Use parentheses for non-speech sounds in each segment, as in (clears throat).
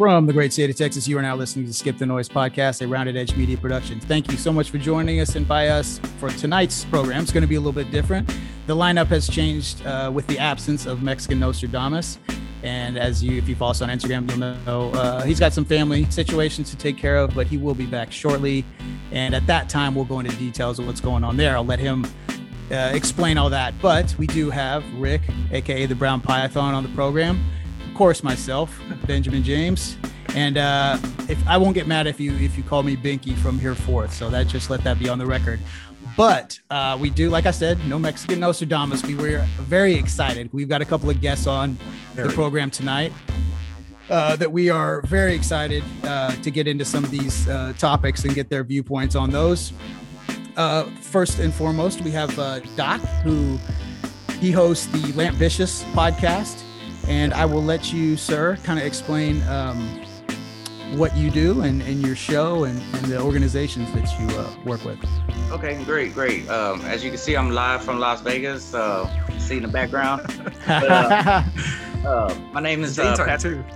from the great state of Texas. You are now listening to Skip the Noise podcast, a Rounded Edge Media production. Thank you so much for joining us and by us for tonight's program. It's going to be a little bit different. The lineup has changed uh, with the absence of Mexican Nostradamus. And as you, if you follow us on Instagram, you'll know uh, he's got some family situations to take care of, but he will be back shortly. And at that time, we'll go into details of what's going on there. I'll let him uh, explain all that. But we do have Rick, aka the Brown Python, on the program course, myself, Benjamin James. And uh, if I won't get mad if you if you call me Binky from here forth, so that just let that be on the record. But uh, we do, like I said, no Mexican Nostradamus. We were very excited. We've got a couple of guests on very. the program tonight uh, that we are very excited uh, to get into some of these uh, topics and get their viewpoints on those. Uh, first and foremost, we have uh, Doc, who he hosts the Lampvicious podcast and I will let you, sir, kind of explain um, what you do and, and your show and, and the organizations that you uh, work with. Okay, great, great. Um, as you can see, I'm live from Las Vegas. Uh, see in the background. But, uh, (laughs) uh, my name is uh, Patrick.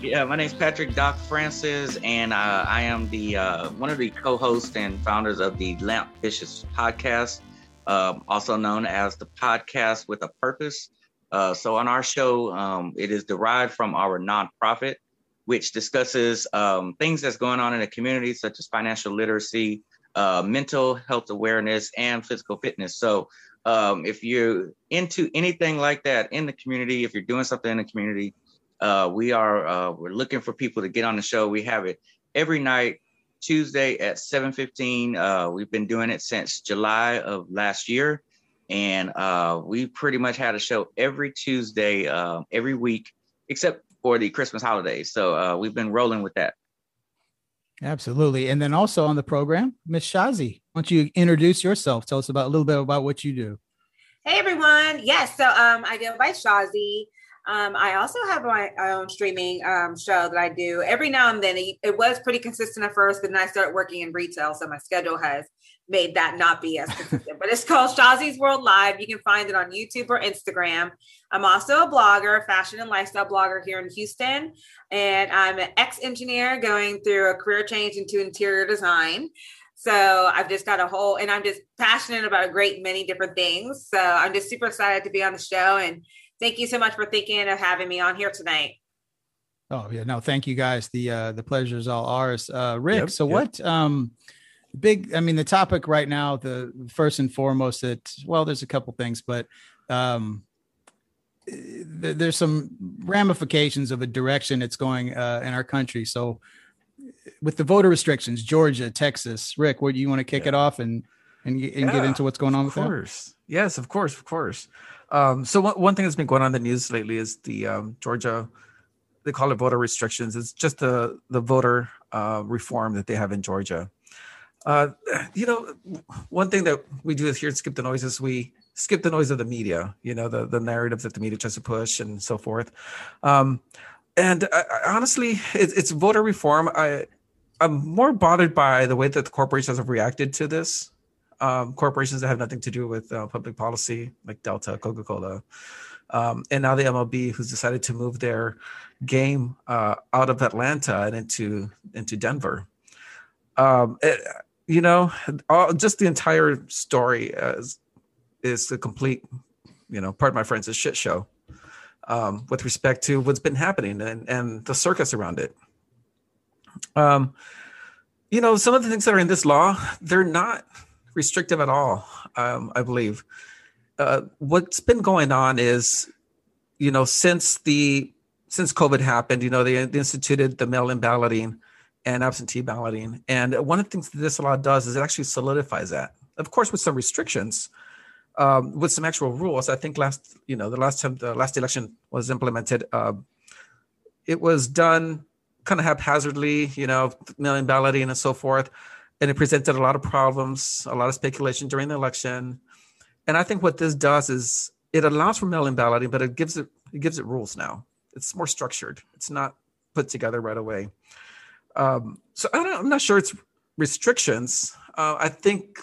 Yeah, my name is Patrick Doc Francis, and uh, I am the uh, one of the co-hosts and founders of the Lampvicious podcast, um, also known as the podcast with a purpose. Uh, so on our show, um, it is derived from our nonprofit, which discusses um, things that's going on in the community, such as financial literacy, uh, mental health awareness, and physical fitness. So um, if you're into anything like that in the community, if you're doing something in the community, uh, we are uh, we're looking for people to get on the show. We have it every night, Tuesday at 7:15. Uh, we've been doing it since July of last year and uh, we pretty much had a show every Tuesday, uh, every week, except for the Christmas holidays. So uh, we've been rolling with that. Absolutely, and then also on the program, Miss Shazi, why don't you introduce yourself? Tell us about a little bit about what you do. Hey everyone, yes, so um, I go by Shazi. Um, I also have my own streaming um, show that I do every now and then. It, it, was pretty consistent at first, but then I started working in retail, so my schedule has made that not be as consistent. but it's called Shazi's World Live. You can find it on YouTube or Instagram. I'm also a blogger, fashion and lifestyle blogger here in Houston. And I'm an ex engineer going through a career change into interior design. So I've just got a whole, and I'm just passionate about a great many different things. So I'm just super excited to be on the show. And thank you so much for thinking of having me on here tonight. Oh yeah, no, thank you guys. The uh the pleasure is all ours. Uh Rick, yep, so yep. what um big i mean the topic right now the first and foremost that well there's a couple things but um th- there's some ramifications of a direction it's going uh, in our country. So with the voter restrictions georgia texas rick where do you want to kick yeah. it off and and, and yeah, get into what's going on with course. that yes of course of course. Um so one, one thing that's been going on in the news lately is the um georgia they call it voter restrictions. It's just the the voter uh reform that they have in georgia uh, you know, one thing that we do here at Skip the Noise is we skip the noise of the media, you know, the, the narrative that the media tries to push and so forth. Um, and I, I, honestly, it, it's voter reform. I, I'm more bothered by the way that the corporations have reacted to this. Um, corporations that have nothing to do with uh, public policy, like Delta, Coca Cola, um, and now the MLB, who's decided to move their game uh, out of Atlanta and into into Denver. Um, it, you know, all, just the entire story is is a complete, you know, part of my friends, a shit show um, with respect to what's been happening and and the circus around it. Um, you know, some of the things that are in this law, they're not restrictive at all. Um, I believe. Uh, what's been going on is, you know, since the since COVID happened, you know, they, they instituted the mail-in balloting and absentee balloting. And one of the things that this law does is it actually solidifies that. Of course, with some restrictions, um, with some actual rules. I think last, you know, the last time the last election was implemented, uh, it was done kind of haphazardly, you know, mail-in balloting and so forth, and it presented a lot of problems, a lot of speculation during the election. And I think what this does is it allows for mail-in balloting, but it gives it it gives it rules now. It's more structured. It's not put together right away. Um, so I am not sure it's restrictions. Uh, I think,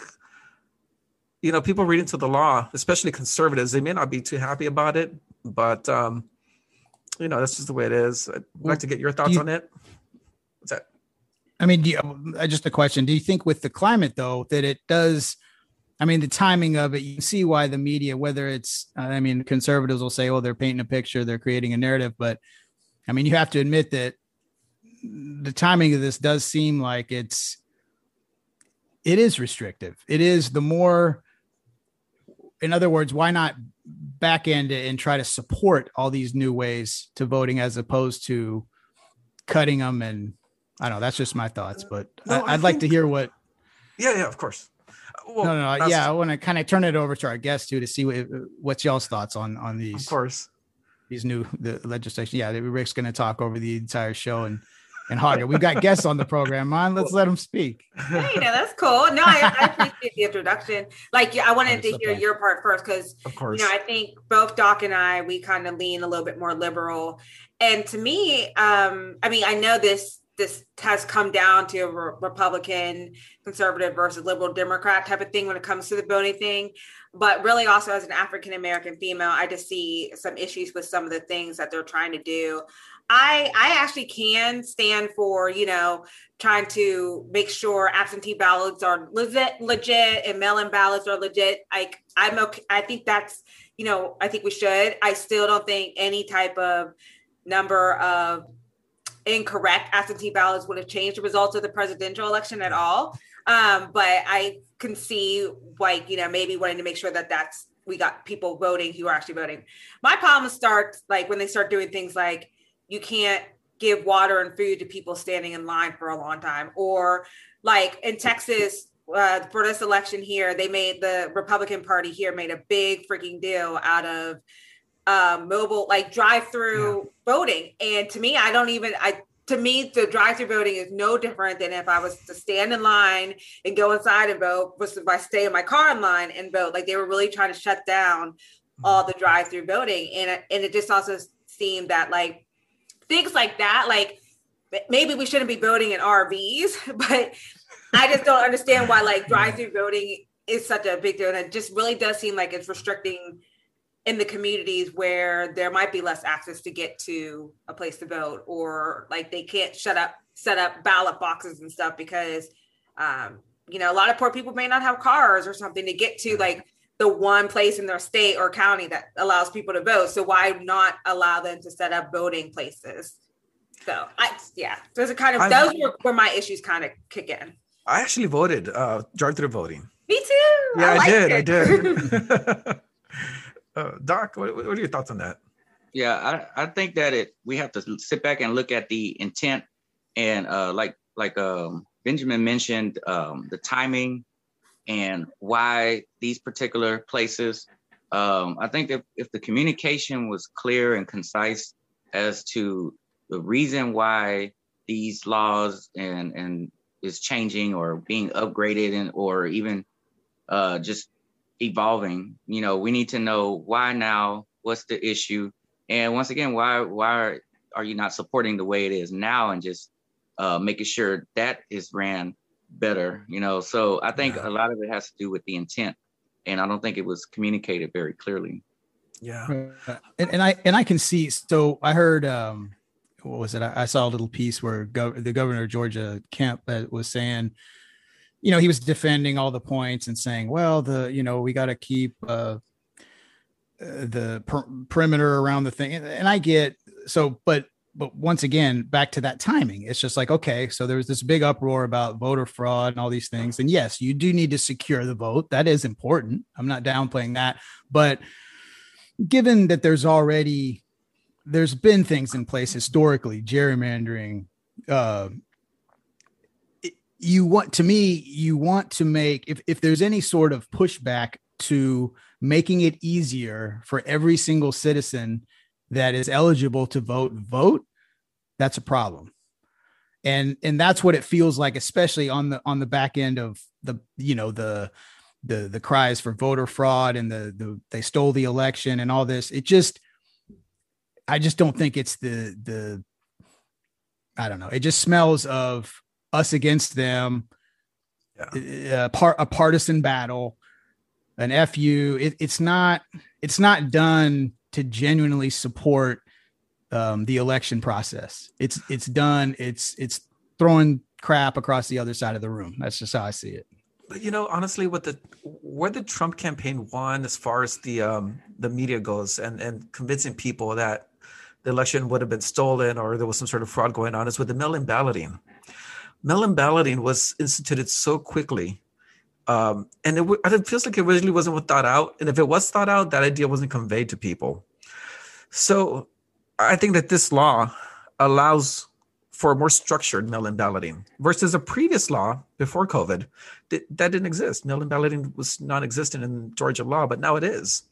you know, people read into the law, especially conservatives, they may not be too happy about it, but um, you know, that's just the way it is. I'd well, like to get your thoughts you, on it. What's that? I mean, do you, uh, just a question. Do you think with the climate though that it does? I mean, the timing of it, you see why the media, whether it's, uh, I mean, conservatives will say, oh, they're painting a picture, they're creating a narrative. But I mean, you have to admit that the timing of this does seem like it's, it is restrictive. It is the more, in other words, why not back end it and try to support all these new ways to voting as opposed to cutting them and I don't know. That's just my thoughts, but no, I, would like to hear what. Yeah, yeah, of course. Well, no, no, no yeah. I want to kind of turn it over to our guest too to see what, what's y'all's thoughts on on these. Of course, these new the legislation. Yeah, Rick's going to talk over the entire show and and Haga. We've got guests on the program, man. Let's let them speak. Hey, no, that's cool. No, I, I appreciate the introduction. Like, I wanted to hear your part first because, of course, you know, I think both Doc and I we kind of lean a little bit more liberal, and to me, um, I mean, I know this this has come down to a re- Republican, conservative versus liberal Democrat type of thing when it comes to the voting thing. But really, also as an African American female, I just see some issues with some of the things that they're trying to do. I I actually can stand for you know trying to make sure absentee ballots are legit, legit, and mail-in ballots are legit. Like I'm okay. I think that's you know I think we should. I still don't think any type of number of incorrect absentee ballots would have changed the results of the presidential election at all. Um, but I can see like, you know, maybe wanting to make sure that that's, we got people voting who are actually voting. My problem starts like when they start doing things like you can't give water and food to people standing in line for a long time or like in Texas, uh, for this election here, they made the Republican Party here made a big freaking deal out of um, mobile like drive-through yeah. voting. And to me, I don't even I to me the drive-through voting is no different than if I was to stand in line and go inside and vote versus if I stay in my car in line and vote. Like they were really trying to shut down all the drive-through voting, and and it just also seemed that like things like that, like maybe we shouldn't be voting in RVs, (laughs) but I just don't understand why like drive-through voting is such a big deal, and it just really does seem like it's restricting in the communities where there might be less access to get to a place to vote or like they can't shut up set up ballot boxes and stuff because um, you know a lot of poor people may not have cars or something to get to like the one place in their state or county that allows people to vote. So why not allow them to set up voting places? So i yeah those are kind of I, those were where my issues kind of kick in. I actually voted uh drive-through voting. Me too. Yeah i, I did it. i did. (laughs) (laughs) Uh, Doc, what, what, are your thoughts on that? Yeah, I, I think that it we have to sit back and look at the intent and uh, like like um, Benjamin mentioned um, the timing and why these particular places. Um, I think if, if the communication was clear and concise as to the reason why these laws and and is changing or being upgraded and or even uh, just evolving. You know, we need to know why now, what's the issue, and once again, why why are you not supporting the way it is now and just uh, making sure that is ran better? You know, so I think yeah. a lot of it has to do with the intent, and I don't think it was communicated very clearly. Yeah, and, and I and I can see. So I heard. um what was it? I, I saw a little piece where gov- the governor of Georgia Kemp uh, was saying you know, he was defending all the points and saying, well, the, you know, we got to keep uh, uh, the per- perimeter around the thing. And I get so, but, but once again, back to that timing, it's just like, okay, so there was this big uproar about voter fraud and all these things. And yes, you do need to secure the vote. That is important. I'm not downplaying that. But given that there's already, there's been things in place historically, gerrymandering, uh, you want to me you want to make if, if there's any sort of pushback to making it easier for every single citizen that is eligible to vote vote that's a problem and and that's what it feels like especially on the on the back end of the you know the the the cries for voter fraud and the the they stole the election and all this it just i just don't think it's the the i don't know it just smells of us against them, yeah. Uh, a, part, a partisan battle, an FU. It, it's not it's not done to genuinely support um, the election process. It's it's done. It's it's throwing crap across the other side of the room. That's just how I see it. But you know, honestly, what the where the Trump campaign won as far as the um, the media goes, and and convincing people that the election would have been stolen or there was some sort of fraud going on, is with the mail-in balloting. Mail-in balloting was instituted so quickly, um, and it, it feels like it originally wasn't thought out. And if it was thought out, that idea wasn't conveyed to people. So I think that this law allows for a more structured mail-in balloting versus a previous law before COVID that, that didn't exist. Mail-in balloting was non-existent in Georgia law, but now it is.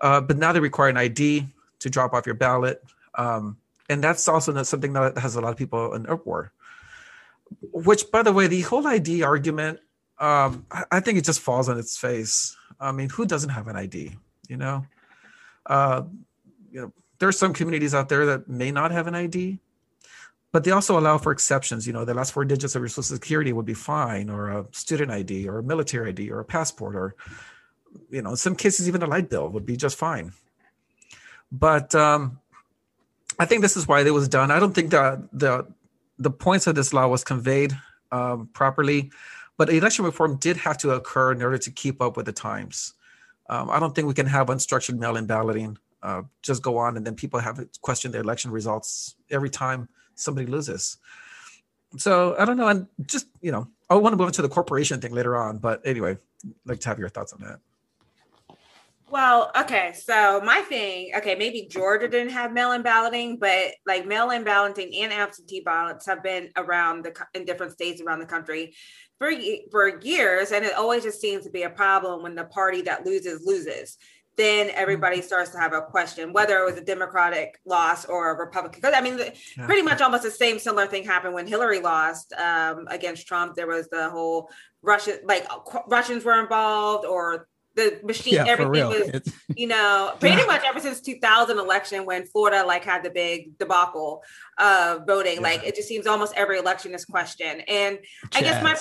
Uh, but now they require an ID to drop off your ballot, um, and that's also something that has a lot of people in uproar. Which, by the way, the whole ID argument, um, I, think it just falls on its face. I mean, who doesn't have an ID? You know, uh, you know, there are some communities out there that may not have an ID, but they also allow for exceptions. You know, the last four digits of your social security would be fine, or a student ID, or a military ID, or a passport, or you know, in some cases even a light bill would be just fine. But um, I think this is why it was done. I don't think that the the points of this law was conveyed um, properly, but election reform did have to occur in order to keep up with the times. Um, I don't think we can have unstructured mail-in balloting uh, just go on and then people have to question their election results every time somebody loses. So I don't know. And just, you know, I want to move into the corporation thing later on. But anyway, I'd like to have your thoughts on that. Well, okay. So my thing, okay, maybe Georgia didn't have mail-in balloting, but like mail-in balloting and absentee ballots have been around the in different states around the country for for years, and it always just seems to be a problem when the party that loses loses then everybody mm-hmm. starts to have a question whether it was a Democratic loss or a Republican. Because I mean, yeah. pretty much almost the same similar thing happened when Hillary lost um, against Trump. There was the whole Russian, like Russians were involved, or the machine. Yeah, everything was, (laughs) you know, pretty much ever since 2000 election when Florida like had the big debacle of voting. Yeah. Like it just seems almost every election is questioned. And Chads. I guess my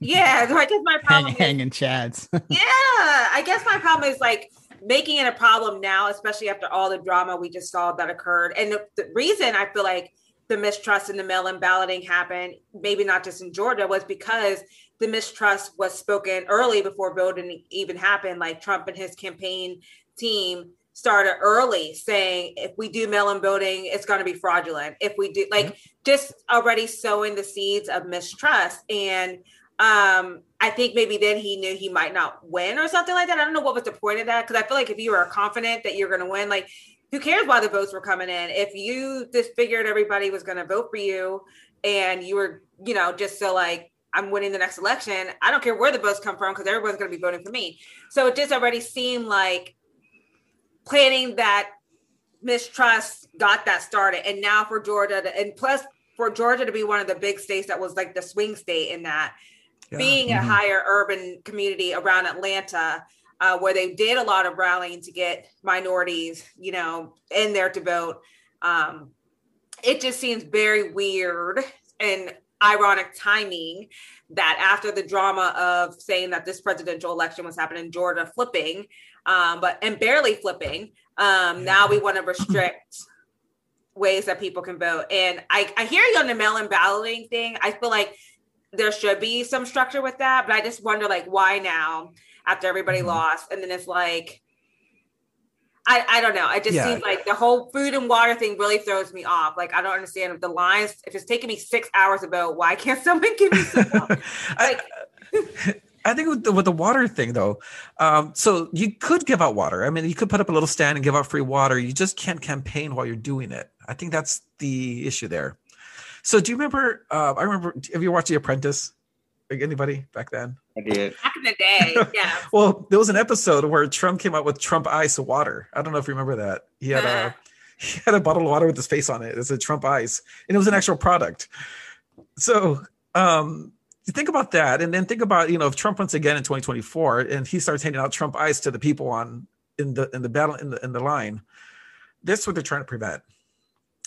yeah, (laughs) I guess my problem Hang, is, hanging chads. (laughs) yeah, I guess my problem is like making it a problem now, especially after all the drama we just saw that occurred. And the, the reason I feel like the mistrust in the mail-in balloting happened, maybe not just in Georgia, was because the mistrust was spoken early before voting even happened. Like Trump and his campaign team started early saying if we do mail-in voting, it's going to be fraudulent. If we do, like, mm-hmm. just already sowing the seeds of mistrust. And um, I think maybe then he knew he might not win or something like that. I don't know what was the point of that because I feel like if you are confident that you're going to win, like who cares why the votes were coming in? If you just figured everybody was going to vote for you and you were, you know, just so like I'm winning the next election, I don't care where the votes come from because everyone's going to be voting for me. So it just already seemed like planning that mistrust got that started, and now for Georgia to, and plus for Georgia to be one of the big states that was like the swing state in that yeah. being mm-hmm. a higher urban community around Atlanta, uh, where they did a lot of rallying to get minorities, you know, in there to vote. Um, it just seems very weird and ironic timing that after the drama of saying that this presidential election was happening in Georgia flipping, um, but and barely flipping, um, yeah. now we want to restrict (laughs) ways that people can vote. And I, I hear you on the mail-in balloting thing. I feel like there should be some structure with that, but I just wonder like why now after everybody mm-hmm. lost, and then it's like. I, I don't know. I just yeah. seems like the whole food and water thing really throws me off. Like I don't understand if the lines, if it's taking me six hours to vote, why can't (laughs) someone give me some? like, (laughs) I, I think with the, with the water thing though, um, so you could give out water. I mean, you could put up a little stand and give out free water. You just can't campaign while you're doing it. I think that's the issue there. So do you remember? Uh, I remember. Have you watched The Apprentice? Like anybody back then? I did. Back in the day, (laughs) yeah. well, there was an episode where Trump came out with Trump Ice water. I don't know if you remember that. He had uh. a (laughs) he had a bottle of water with his face on it. It's a Trump Ice, and it was an actual product. So um, you think about that, and then think about you know if Trump once again in 2024, and he starts handing out Trump Ice to the people on in the in the battle in the in the line. That's what they're trying to prevent.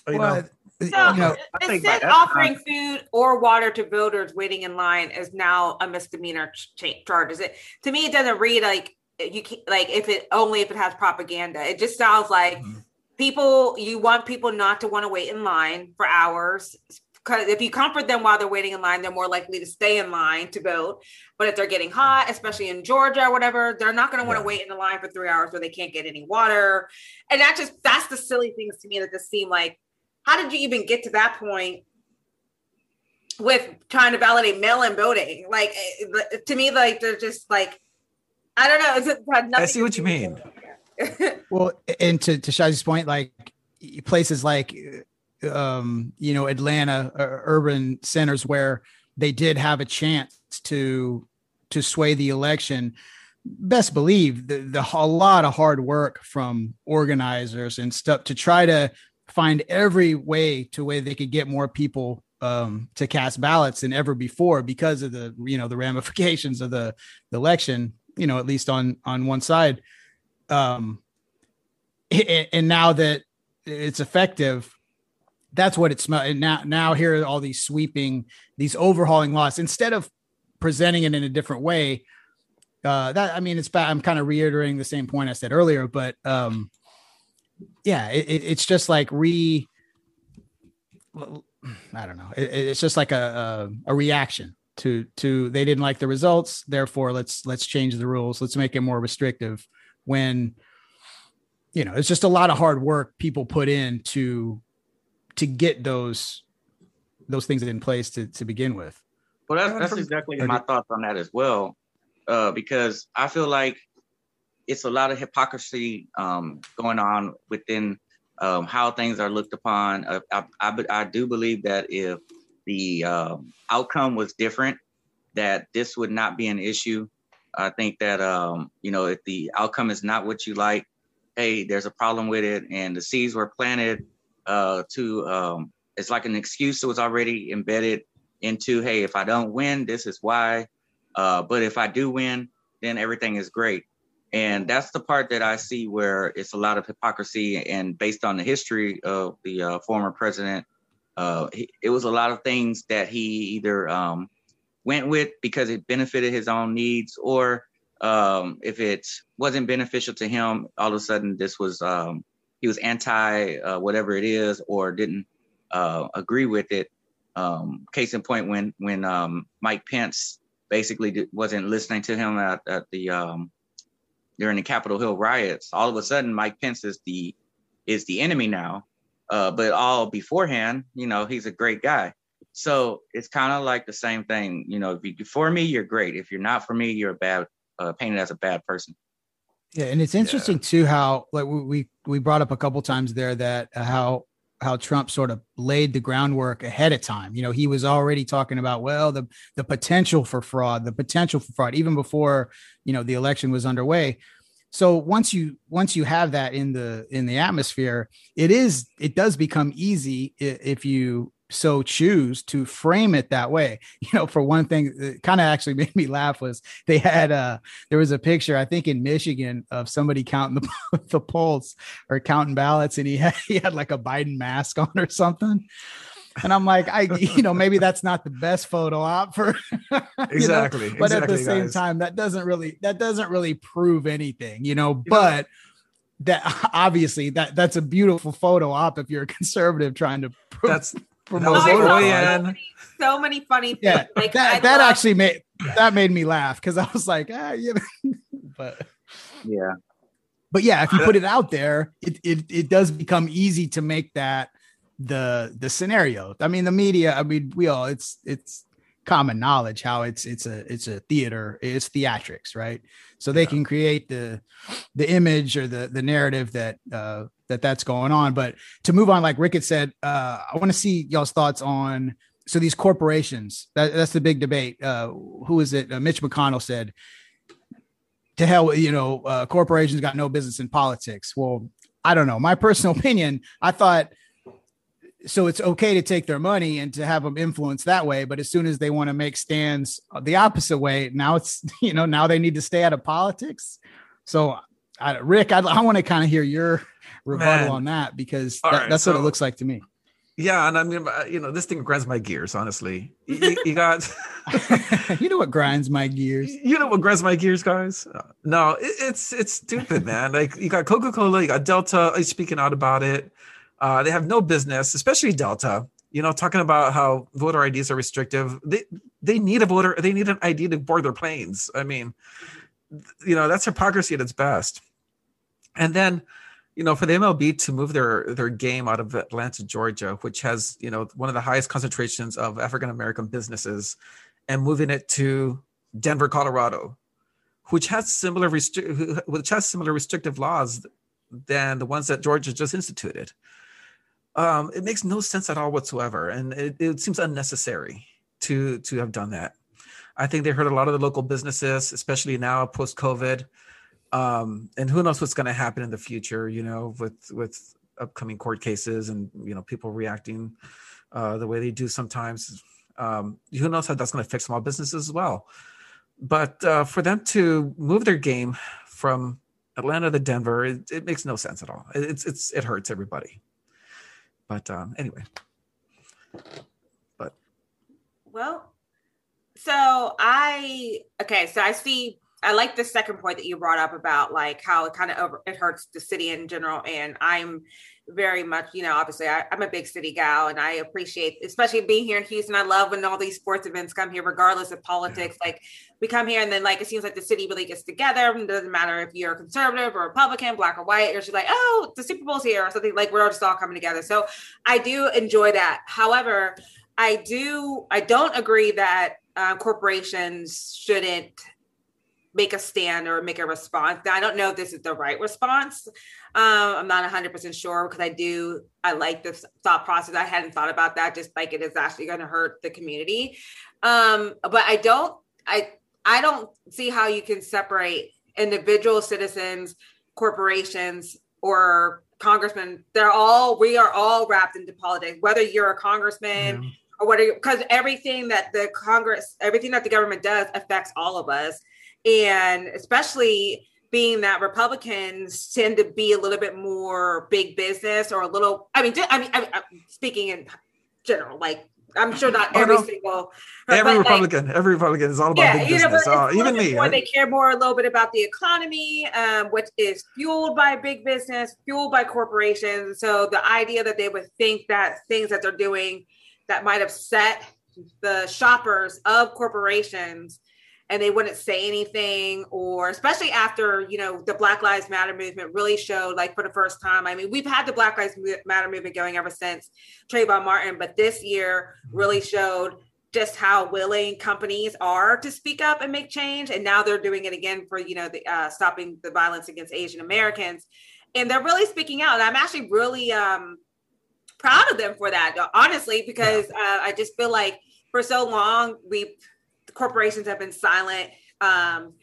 You well, know? So you know, says offering food or water to voters waiting in line is now a misdemeanor ch- charge. Is it to me? It doesn't read like you can like if it only if it has propaganda. It just sounds like mm-hmm. people you want people not to want to wait in line for hours because if you comfort them while they're waiting in line, they're more likely to stay in line to vote. But if they're getting hot, especially in Georgia or whatever, they're not going to want to yeah. wait in the line for three hours where they can't get any water. And that just that's the silly things to me that just seem like, how did you even get to that point with trying to validate mail-in voting? Like eh, to me, like they're just like, I don't know. I see what you mean. (laughs) well, and to to Shazi's point, like places like um, you know, Atlanta uh, urban centers where they did have a chance to to sway the election. Best believe the, the a lot of hard work from organizers and stuff to try to find every way to way they could get more people um, to cast ballots than ever before because of the you know the (laughs) ramifications of the, the election. You know, at least on on one side. Um, and now that it's effective, that's what it smells. And now, now here are all these sweeping, these overhauling laws instead of presenting it in a different way. Uh, that I mean, it's. I'm kind of reiterating the same point I said earlier, but um, yeah, it, it, it's just like re. I don't know. It, it's just like a, a a reaction to to they didn't like the results. Therefore, let's let's change the rules. Let's make it more restrictive. When you know, it's just a lot of hard work people put in to to get those those things in place to to begin with. Well, that's that's exactly my thoughts on that as well, uh, because I feel like it's a lot of hypocrisy um, going on within um, how things are looked upon. Uh, I, I, I, do believe that if the um, outcome was different, that this would not be an issue. I think that um, you know if the outcome is not what you like, hey, there's a problem with it, and the seeds were planted uh, to um, it's like an excuse that was already embedded into hey if i don't win this is why uh, but if i do win then everything is great and that's the part that i see where it's a lot of hypocrisy and based on the history of the uh, former president uh, he, it was a lot of things that he either um, went with because it benefited his own needs or um, if it wasn't beneficial to him all of a sudden this was um, he was anti uh, whatever it is or didn't uh, agree with it. Um, case in point, when when um, Mike Pence basically wasn't listening to him at, at the um, during the Capitol Hill riots, all of a sudden Mike Pence is the is the enemy now. Uh, but all beforehand, you know, he's a great guy. So it's kind of like the same thing. You know, if you, for me, you're great. If you're not for me, you're a bad uh, painted as a bad person. Yeah, and it's interesting yeah. too how like we we brought up a couple times there that uh, how how Trump sort of laid the groundwork ahead of time. You know, he was already talking about well the the potential for fraud, the potential for fraud even before, you know, the election was underway. So once you once you have that in the in the atmosphere, it is it does become easy if you so choose to frame it that way. (laughs) You know, for one thing, it kind of actually (laughs) made me laugh was they had uh there was a picture I think in Michigan of somebody counting the (laughs) the polls or counting ballots, and he had he had like a Biden mask on or something. And I'm like, I, you know, maybe that's not the best photo op for exactly. Know? But exactly, at the same guys. time, that doesn't really that doesn't really prove anything, you know. You but know, that obviously that that's a beautiful photo op if you're a conservative trying to prove that's promote oh, So many funny things. Yeah, like that, that love- actually made that made me laugh because I was like, ah, yeah, (laughs) but yeah, but yeah, if you put it out there, it, it it does become easy to make that the the scenario. I mean, the media. I mean, we all it's it's common knowledge how it's it's a it's a theater it's theatrics right so they yeah. can create the the image or the the narrative that uh that that's going on. But to move on like rickett said uh i want to see y'all's thoughts on so these corporations that, that's the big debate uh who is it? Uh, mitch mcconnell said to hell you know uh, corporations got no business in politics. Well i don't know. My personal (laughs) opinion i thought so it's okay to take their money and to have them influence that way but as soon as they want to make stands the opposite way now it's (laughs) you know now they need to stay out of politics? So rick i, I want to kind of hear your rebuttal Man. on that because that, right, that's so, what it looks like to me Yeah, and I mean, uh, you know, this thing grinds my gears. Honestly, you, you got. (laughs) you know what grinds my gears? (laughs) You know what grinds my gears, guys? Uh, no, it, it's it's stupid, man. Like you got Coca Cola, you got Delta uh, speaking out about it. Uh, they have no business, especially Delta. You know, talking about how voter IDs are restrictive. They they need a voter. They need an ID to board their planes. I mean, you know, that's hypocrisy at its best. And then you know, for the MLB to move their their game out of Atlanta, Georgia, which has you know one of the highest concentrations of African American businesses, and moving it to Denver, Colorado, which has similar restri- which has similar restrictive laws than the ones that Georgia just instituted. Um, it makes no sense at all whatsoever, and it, it seems unnecessary to to have done that. I think they hurt a lot of the local businesses, especially now post COVID um, and who knows what's going to happen in the future you know with with upcoming court cases and you know people reacting uh, the way they do sometimes. Um, who knows how that's going to affect small businesses as well. But uh, for them to move their game from atlanta to denver it, it makes no sense at all. It's it's it hurts everybody. But um, anyway. But well so i okay so i see I like the second point that you brought up about like how it kind of over it hurts the city in general. And I'm very much, you know, obviously I, am a big city gal and I appreciate, especially being here in Houston. I love when all these sports events come here, regardless of politics. Like we come here and then like it seems like the city really gets together. It doesn't matter if you're conservative or Republican, black or white. You're just like, oh, the Super Bowl's here or something. Like we're all just all coming together. So I do enjoy that. However, I do I don't agree that uh, corporations shouldn't make a stand or make a response. I don't know if this is the right response. Um, I'm not 100% sure because I do, I like this thought process. I hadn't thought about that, just like it is actually going to hurt the community. Um, but I don't, I, I don't see how you can separate individual citizens, corporations, or congressmen. They're all, we are all wrapped into politics, whether you're a congressman. Yeah or what because everything that the congress everything that the government does affects all of us and especially being that Republicans tend to be a little bit more big business or a little. I mean, I mean, I am speaking in general, like I'm sure not oh, every no. single. Every Republican, like, every Republican is all about yeah, big business. Know, uh, even me. More, they care more a little bit about the economy, um, which is fueled by big business, fueled by corporations. So the idea that they would think that things that they're doing that might upset the shoppers of corporations and they wouldn't say anything or especially after you know the black lives matter movement really showed like for the first time. I mean we've had the black lives matter movement going ever since trayvon martin but this year really showed just how willing companies are to speak up and make change and now they're doing it again for you know the uh, stopping the violence against asian americans. And they're really speaking out. And i'm actually really um proud of them for that honestly because uh, i just feel like for so long we've corporations have been silent. Um,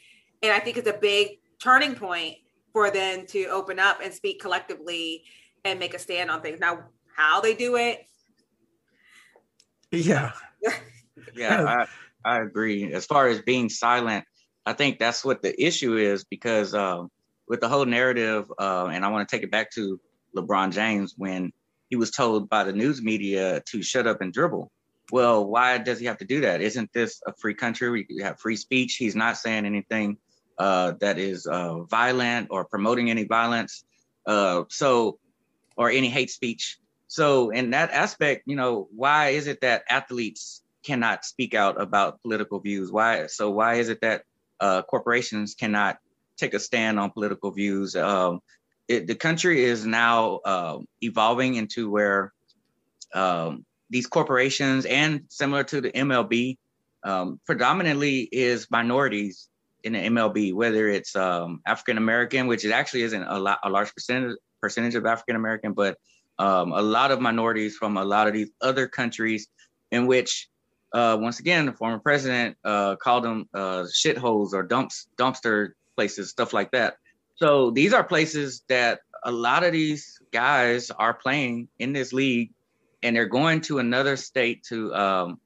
and I think it's a big turning point for them to open up and speak collectively and make a stand on things. Now, how they do it. Yeah. (laughs) yeah, I, I agree. As far as being silent, I think that's what the issue is because um, with the whole narrative, uh, and I want to take it back to LeBron James when he was told by the news media to shut up and dribble well, why does he have to do that? Isn't this a free country? We have free speech. He's not saying anything uh, that is uh, violent or promoting any violence. Uh, so, or any hate speech. So, in that aspect, you know, why is it that athletes cannot speak out about political views? Why? So, why is it that uh, corporations cannot take a stand on political views? Um, it, the country is now uh, evolving into where um, these corporations and similar to the MLB, um, predominantly is minorities in the MLB, whether it's um, African American, which it actually isn't a, lot, a large percentage percentage of African American, but um, a lot of minorities from a lot of these other countries, in which, uh, once again, the former president uh, called them uh, shitholes or dumps, dumpster places, stuff like that. So these are places that a lot of these guys are playing in this league and they're going to another state to um,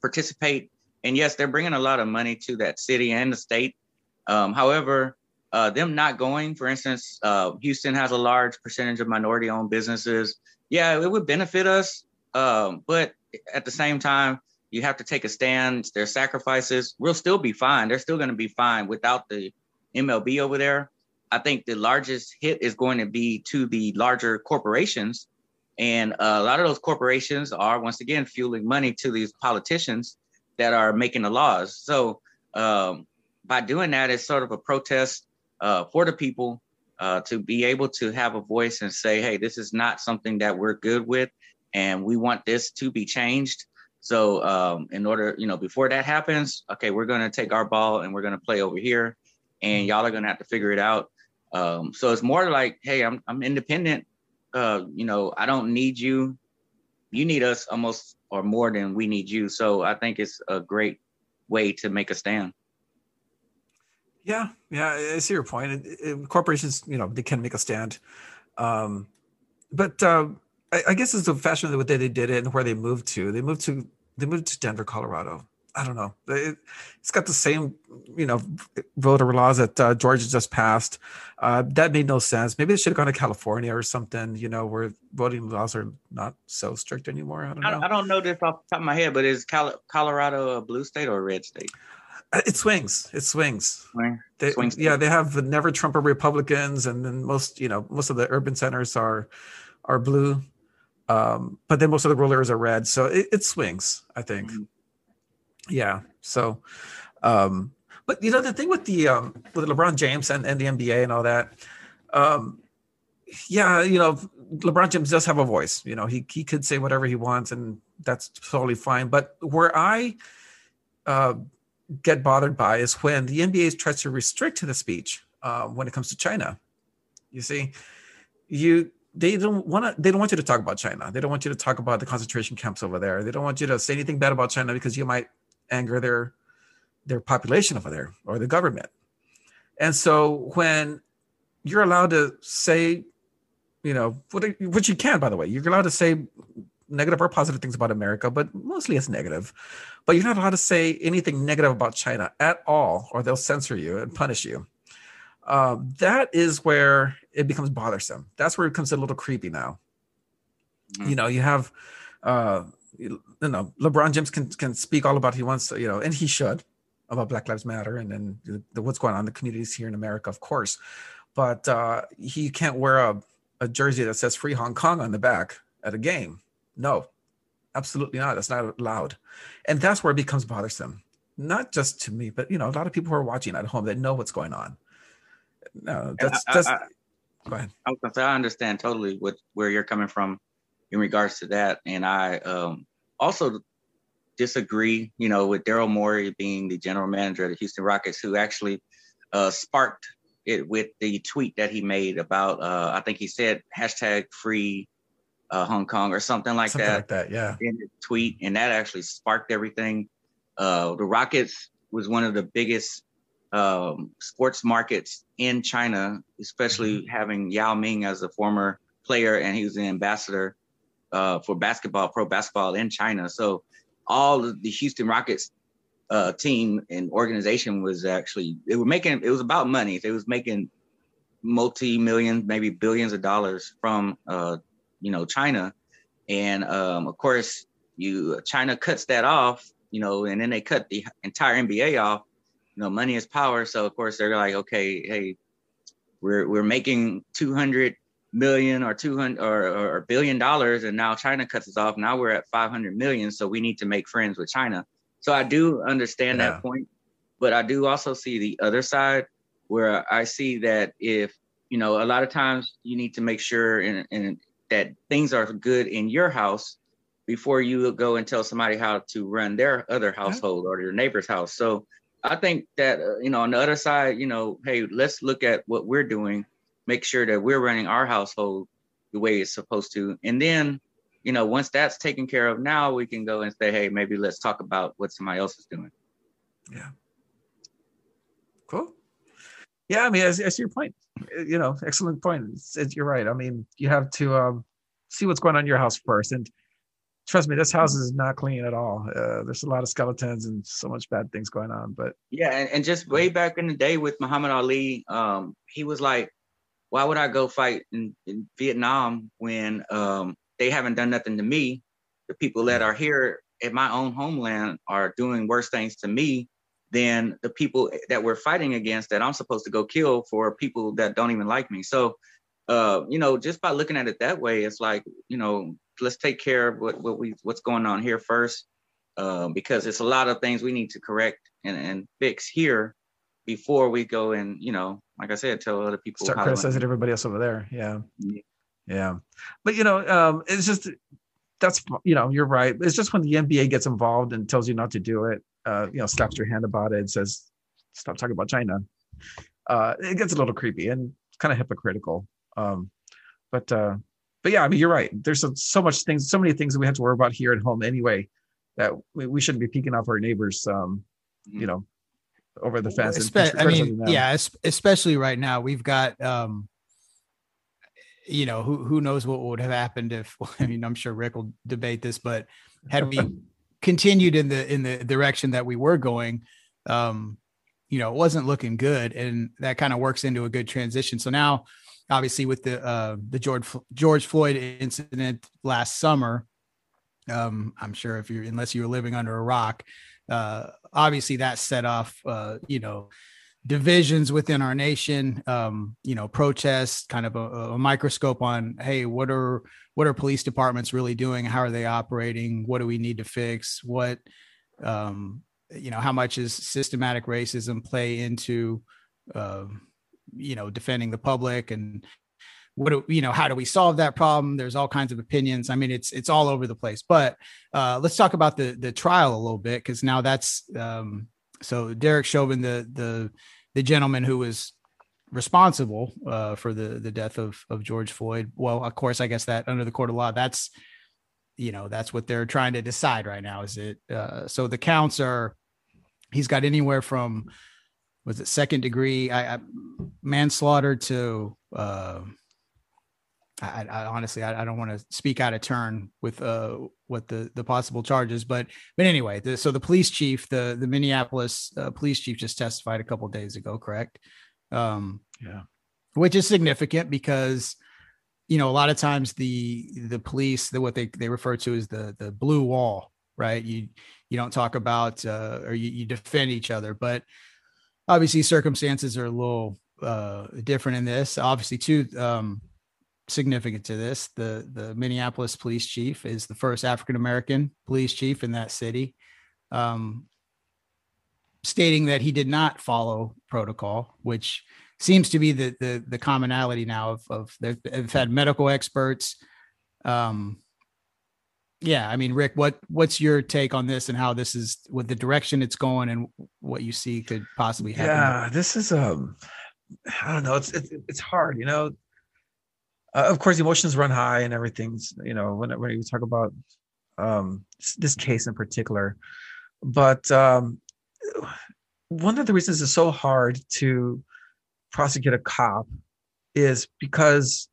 participate. And yes, they're bringing a lot of money to that city and the state. Um, however, uh, them not going, for instance, uh, Houston has a large percentage of minority owned businesses. Yeah, it would benefit us Um, but at the same time, you have to take a stand. Their sacrifices. We'll still be fine. They're still going to be fine without the MLB over there. I think the largest hit is going to be to the larger corporations. And a lot of those corporations are, once again, fueling money to these politicians that are making the laws. So um, by doing that, it's sort of a protest uh, for the people uh, to be able to have a voice and say, hey, this is not something that we're good with, and we want this to be changed. So, um, in order, you know, before that happens, okay, we're going to take our ball and we're going to play over here, and y'all are going to have to figure it out. Um, so it's more like, hey, I'm I'm independent. Uh, you know, I don't need you. You need us almost or more than we need you. So I think it's a great way to make a stand. Yeah, yeah, I see your point. It, it, corporations, you know, they can make a stand, um, but uh, I, I, guess it's the fashion of the way they did it and where they moved to. They moved to they moved to Denver, Colorado. I don't know. It, has got the same, you know, voter laws that uh, Georgia just passed. Uh, that made no sense. Maybe they should have gone to California or something, you know, where voting laws are not so strict anymore. I don't know. I, I don't know this off the top of my head, but is Colorado a blue state or a red state? Uh, it swings. It swings. They, swings. Yeah, they have the never Trumper Republicans, and then most, you know, most of the urban centers are are blue, um, but then most of the rural areas are red. So it, it swings. I think. Mm-hmm. Yeah. So, um, but you know the thing with the um, with LeBron James and, and the NBA and all that, um, yeah, you know, LeBron James does have a voice. You know, he he could say whatever he wants, and that's totally fine. But where I uh, get bothered by is when the NBA tries to restrict the speech uh, when it comes to China. You see, you they don't want to they don't want you to talk about China. They don't want you to talk about the concentration camps over there. They don't want you to say anything bad about China because you might anger their their population over there or the government. And so when you're allowed to say, you know, what, which you can, by the way, you're allowed to say negative or positive things about America, but mostly it's negative. But you're not allowed to say anything negative about China at all, or they'll censor you and punish you. Um, that is where it becomes bothersome. That's where it becomes a little creepy now. Mm-hmm. You know, you have, uh, you know, LeBron James can can speak all about he wants to, you know, and he should about Black Lives Matter and then the, the, what's going on in the communities here in America, of course. But uh, he can't wear a, a jersey that says "Free Hong Kong" on the back at a game no, absolutely not. That's not allowed. And that's where it becomes bothersome. Not just to me, but you know, a lot of people who are watching at home that know what's going on. No, that's I, just I, go ahead. I, I understand totally what where you're coming from in regards to that. And I um, also disagree, you know, with Daryl Morey being the general manager of the Houston Rockets, who actually uh, sparked it with the tweet that he made about, uh, I think he said hashtag free uh, Hong Kong or something like something that. Like that, yeah. In the tweet, and that actually sparked everything. Uh, the Rockets was one of the biggest um, sports markets in China, especially mm-hmm. having Yao Ming as a former player, and he was an ambassador uh, for basketball, pro basketball in China. So all the Houston Rockets uh, team and organization was actually it was making it was about money. It was making multi million, maybe billions of dollars from uh, you know China, and um, of course you China cuts that off, you know, and then they cut the entire NBA off. You know, money is power, so of course they're like, okay, hey, we're we're making two hundred million or 200 or, or, billion dollars and now china cuts us off now we're at 500 million so we need to make friends with china so i do understand yeah. that point but i do also see the other side where i see that if you know a lot of times you need to make sure and, and that things are good in your house before you go and tell somebody how to run their other household or their neighbor's house. So I think that uh, you know on the other side, you know, hey, let's look at what we're doing, make sure that we're running our household the way it's supposed to, and then you know once that's taken care of, now we can go and say, hey, maybe let's talk about what somebody else is doing. Yeah. Cool. Yeah, I mean, I, I see your point. You know, excellent point. It's, it's, you're right. I mean, you have to um, see what's going on in your house first, and trust me, this house is not clean at all. Uh, there's a lot of skeletons and so much bad things going on. But yeah, and, and just way back in the day with Muhammad Ali, um, he was like, "Why would I go fight in, in Vietnam when um, they haven't done nothing to me?" the people that are here in my own homeland are doing worse things to me than the people that we're fighting against that I'm supposed to go kill for people that don't even like me. So, uh, you know, just by looking at it that way, it's like, you know, let's take care of what, what we what's going on here first, uh, because it's a lot of things we need to correct and, and fix here before we go and, you know, like I said, tell other people start criticizing everybody else over there. Yeah. yeah. Yeah. But you know, um, it's just that's you know, you're right. It's just when the NBA gets involved and tells you not to do it, uh, you know, slaps your hand about it and says, "Stop talking about China." Uh, it gets a little creepy and kind of hypocritical. Um, but uh, but yeah, I mean, you're right. There's so, so much things, so many things that we have to worry about here at home anyway, that we, we shouldn't be peeking off our neighbors. Um, you mm-hmm. know, over the fence. Espe- I mean, yeah, especially right now, we've got um, you know, who who knows what would have happened if (laughs) I mean, I'm sure Rick will debate this, but had we continued in the in the direction that we were going, um, you know, it wasn't looking good, and that kind of works into a good transition. So now, obviously, with the uh, the George George Floyd incident last summer, um, I'm sure if you're unless you were living under a rock, uh, obviously that set off, uh, you know divisions within our nation um, you know protests kind of a, a, microscope on hey what are what are police departments really doing? How are they operating? What do we need to fix? What um, you know how much is systematic racism play into uh, you know defending the public and what do you know how do we solve that problem there's all kinds of opinions i mean it's it's all over the place but uh, let's talk about the the trial a little bit because now that's um, so Derek Chauvin, the the the gentleman who was responsible uh, for the the death of of George Floyd. Well, of course, I guess that under the court of law, that's you know that's what they're trying to decide right now. Is it uh, so? The counts are he's got anywhere from was it second degree I, I, manslaughter to uh, I, I, honestly I, I don't want to speak out of turn with uh what the the possible charges, but but anyway, the, so the police chief, the the Minneapolis uh, police chief, just testified a couple days ago, correct? Um, yeah, which is significant because you know a lot of times the the police, the, what they they refer to as the the blue wall, right? You you don't talk about uh, or you, you defend each other, but obviously circumstances are a little uh different in this. Obviously, too. Um, significant to this. The the Minneapolis police chief is the first African American police chief in that city, um, stating that he did not follow protocol, which seems to be the the, the commonality now of of they've had medical experts. Um, yeah, I mean, Rick, what what's your take on this and how this is with the direction it's going and what you see could possibly happen? Yeah, this is um, I don't know. It's it's, it's hard, you know uh, of course emotions run high and everything's you know when, when you talk about um, this case in particular. But um, one of the reasons it's so hard to prosecute a cop is because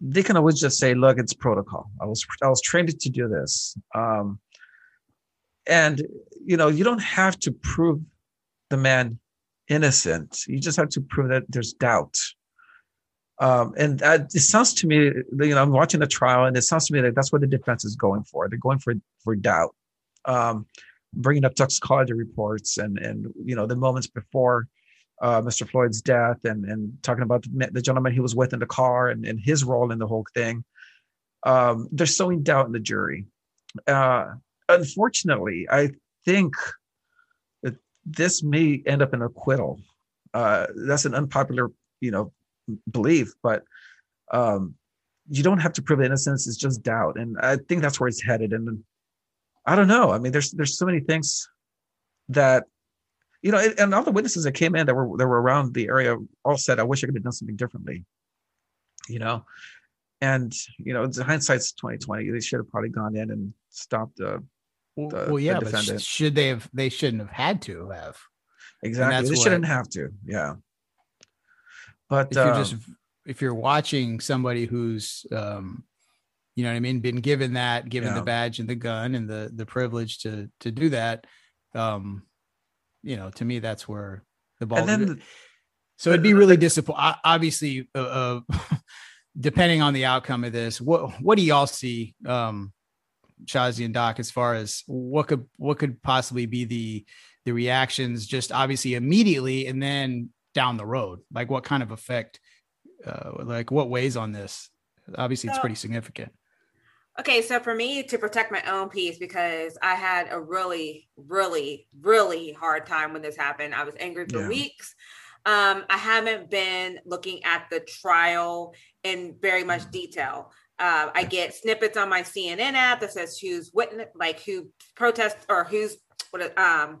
they can always just say look it's protocol. I was i was trained to do this. Um, and you know you don't have to prove the man innocent. You just have to prove that there's doubt um, and that, it sounds to me, you know, I'm watching the trial, and it sounds to me like that's what the defense is going for. They're going for for doubt, um, bringing up toxicology reports and and you know the moments before uh, Mr. Floyd's death, and and talking about the, the, gentleman he was with in the car and, and his role in the whole thing. Um, they're sowing doubt in the jury. Uh, unfortunately, I think that this may end up in acquittal. Uh, that's an unpopular, you know, belief, but um, you don't have to prove innocence. It's just doubt, and I think that's where it's headed. And I don't know. I mean, there's there's so many things that you know, and all the witnesses that came in that were that were around the area all said, "I wish I could have done something differently." You know, and you know, the hindsight's twenty twenty. They should have probably gone in and stopped the. the well, yeah, the but should they have? They shouldn't have had to have. Exactly, they what, shouldn't have to. Yeah. But if you're just um, if you're watching somebody who's um, you know what I mean, been given that, given yeah. the badge and the gun and the the privilege to to do that, um, you know, to me that's where the ball. And then the, so it'd be really disappointing. Obviously, uh, uh, (laughs) depending on the outcome of this, what what do y'all see? Um, Shazi and Doc as far as what could what could possibly be the the reactions just obviously immediately and then down the road? Like what kind of effect uh, like what weighs on this? Obviously it's pretty significant. Okay so for me to protect my own peace because i had a really really really hard time when this happened. I was angry for yeah. weeks. Um, i haven't been looking at the trial in very much mm. detail. Uh, I get snippets on my CNN app that says who's witness, like who protests or who's what um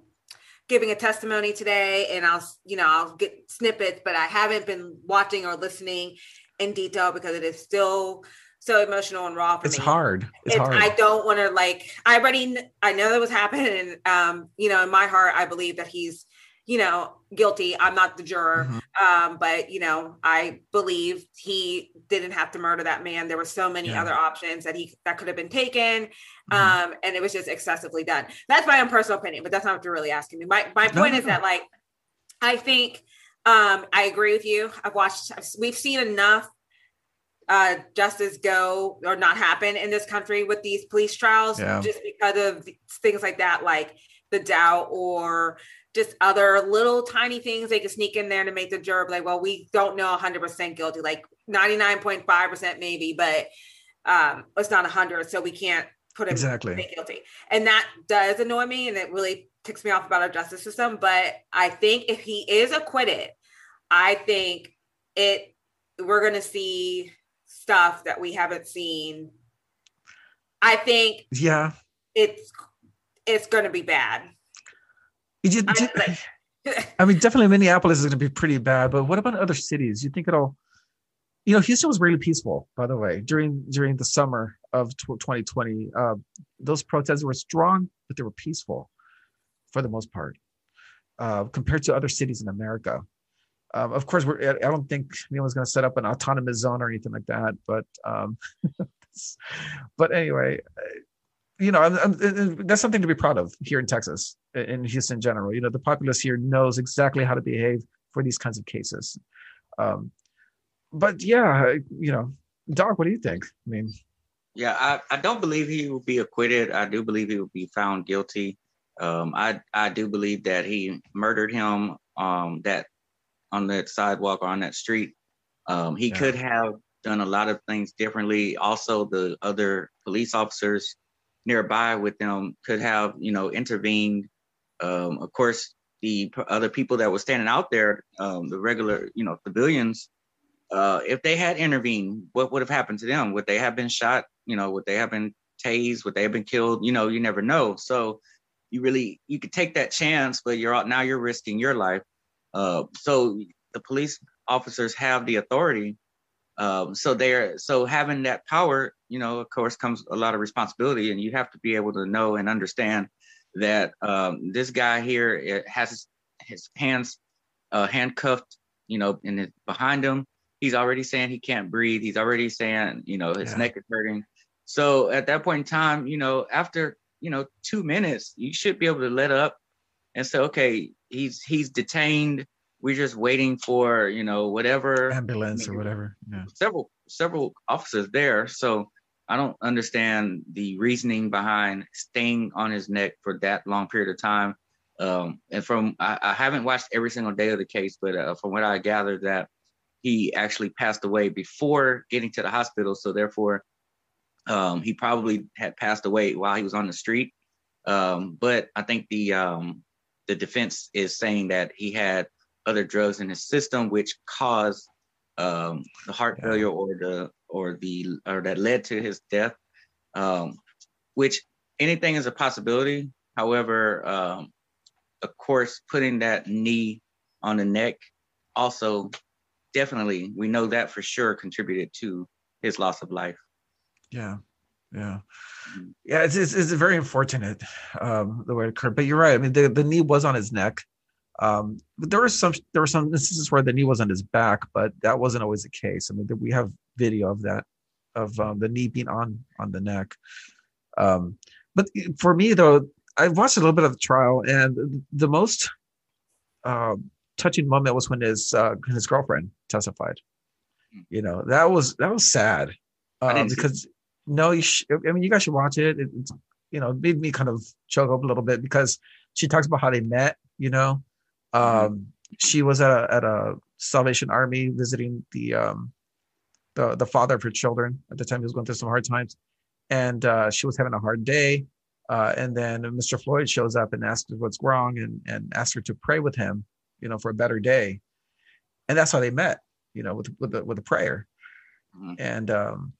giving a testimony today, and I'll you know I'll get snippets, but I haven't been watching or listening in detail because it is still so emotional and raw for it's me. Hard. It's, it's hard. I don't want to like. I already I know that was happening, and um, you know, in my heart, I believe that he's you know, guilty. I'm not the juror. Mm-hmm. Um, but you know, I believe he didn't have to murder that man. There were so many yeah. other options that he that could have been taken. Mm-hmm. Um, and it was just excessively done. That's my own personal opinion, but that's not what you're really asking me. My my point no, is no. that like I think um I agree with you. I've watched we've seen enough uh, justice go or not happen in this country with these police trials yeah. just because of things like that, like the doubt or just other little tiny things they can sneak in there to make the jury like, well, we don't know 100% guilty, like 99.5% maybe, but um, it's not 100, so we can't put him exactly guilty. And that does annoy me, and it really ticks me off about our justice system. But I think if he is acquitted, I think it we're going to see stuff that we haven't seen. I think yeah, it's it's going to be bad. You, (laughs) I mean, definitely Minneapolis is going to be pretty bad, but what about other cities? You think it'll, you know, Houston was really peaceful, by the way, during during the summer of 2020. Uh, those protests were strong, but they were peaceful for the most part, uh, compared to other cities in America. Um, of course, we're, I don't think anyone's going to set up an autonomous zone or anything like that, but um, (laughs) but anyway, you know, I'm, I'm, that's something to be proud of here in Texas, in Houston in general. You know, the populace here knows exactly how to behave for these kinds of cases. Um, but yeah, you know, Doc, what do you think? I mean, yeah, I, I don't believe he will be acquitted. I do believe he will be found guilty. Um, I I do believe that he murdered him um, that on that sidewalk or on that street. Um, he yeah. could have done a lot of things differently. Also, the other police officers nearby with them could have, you know, intervened. Um, of course, the other people that were standing out there, um, the regular, you know, civilians, uh, if they had intervened, what would have happened to them? Would they have been shot? You know, would they have been tased? Would they have been killed? You know, you never know. So you really you could take that chance, but you're out now you're risking your life. Uh, so the police officers have the authority um, so they're so having that power, you know, of course, comes a lot of responsibility, and you have to be able to know and understand that um, this guy here has his, his hands uh, handcuffed, you know, and behind him, he's already saying he can't breathe. He's already saying, you know, his yeah. neck is hurting. So at that point in time, you know, after you know two minutes, you should be able to let up and say, okay, he's he's detained we're just waiting for you know whatever ambulance or whatever yeah. several several officers there so i don't understand the reasoning behind staying on his neck for that long period of time um, and from I, I, haven't watched every single day of the case but uh, from what i gathered that he actually passed away before getting to the hospital so therefore um, he probably had passed away while he was on the street um, but i think the um, the defense is saying that he had other drugs in his system, which caused um, the heart yeah. failure or the or the or that led to his death. Um, which anything is a possibility. However, um, of course, putting that knee on the neck also definitely we know that for sure contributed to his loss of life. Yeah, yeah, mm-hmm. yeah. It's it's, it's very unfortunate um, the way it occurred. But you're right. I mean, the, the knee was on his neck. Um, but there were some there were some instances where the knee was on his back, but that wasn't always the case. I mean, we have video of that of um, the knee being on on the neck. Um, but for me though, I watched a little bit of the trial, and the most uh, touching moment was when his uh, his girlfriend testified. You know, that was that was sad uh, because no, you. Sh- I mean, you guys should watch it. it it's you know made me kind of choke up a little bit because she talks about how they met. You know. Um, she was at a, at a Salvation Army visiting the um, the the father of her children at the time. He was going through some hard times, and uh, she was having a hard day. Uh, and then Mr. Floyd shows up and asks her what's wrong and and asks her to pray with him, you know, for a better day. And that's how they met, you know, with with the, with a prayer. Mm-hmm. And um,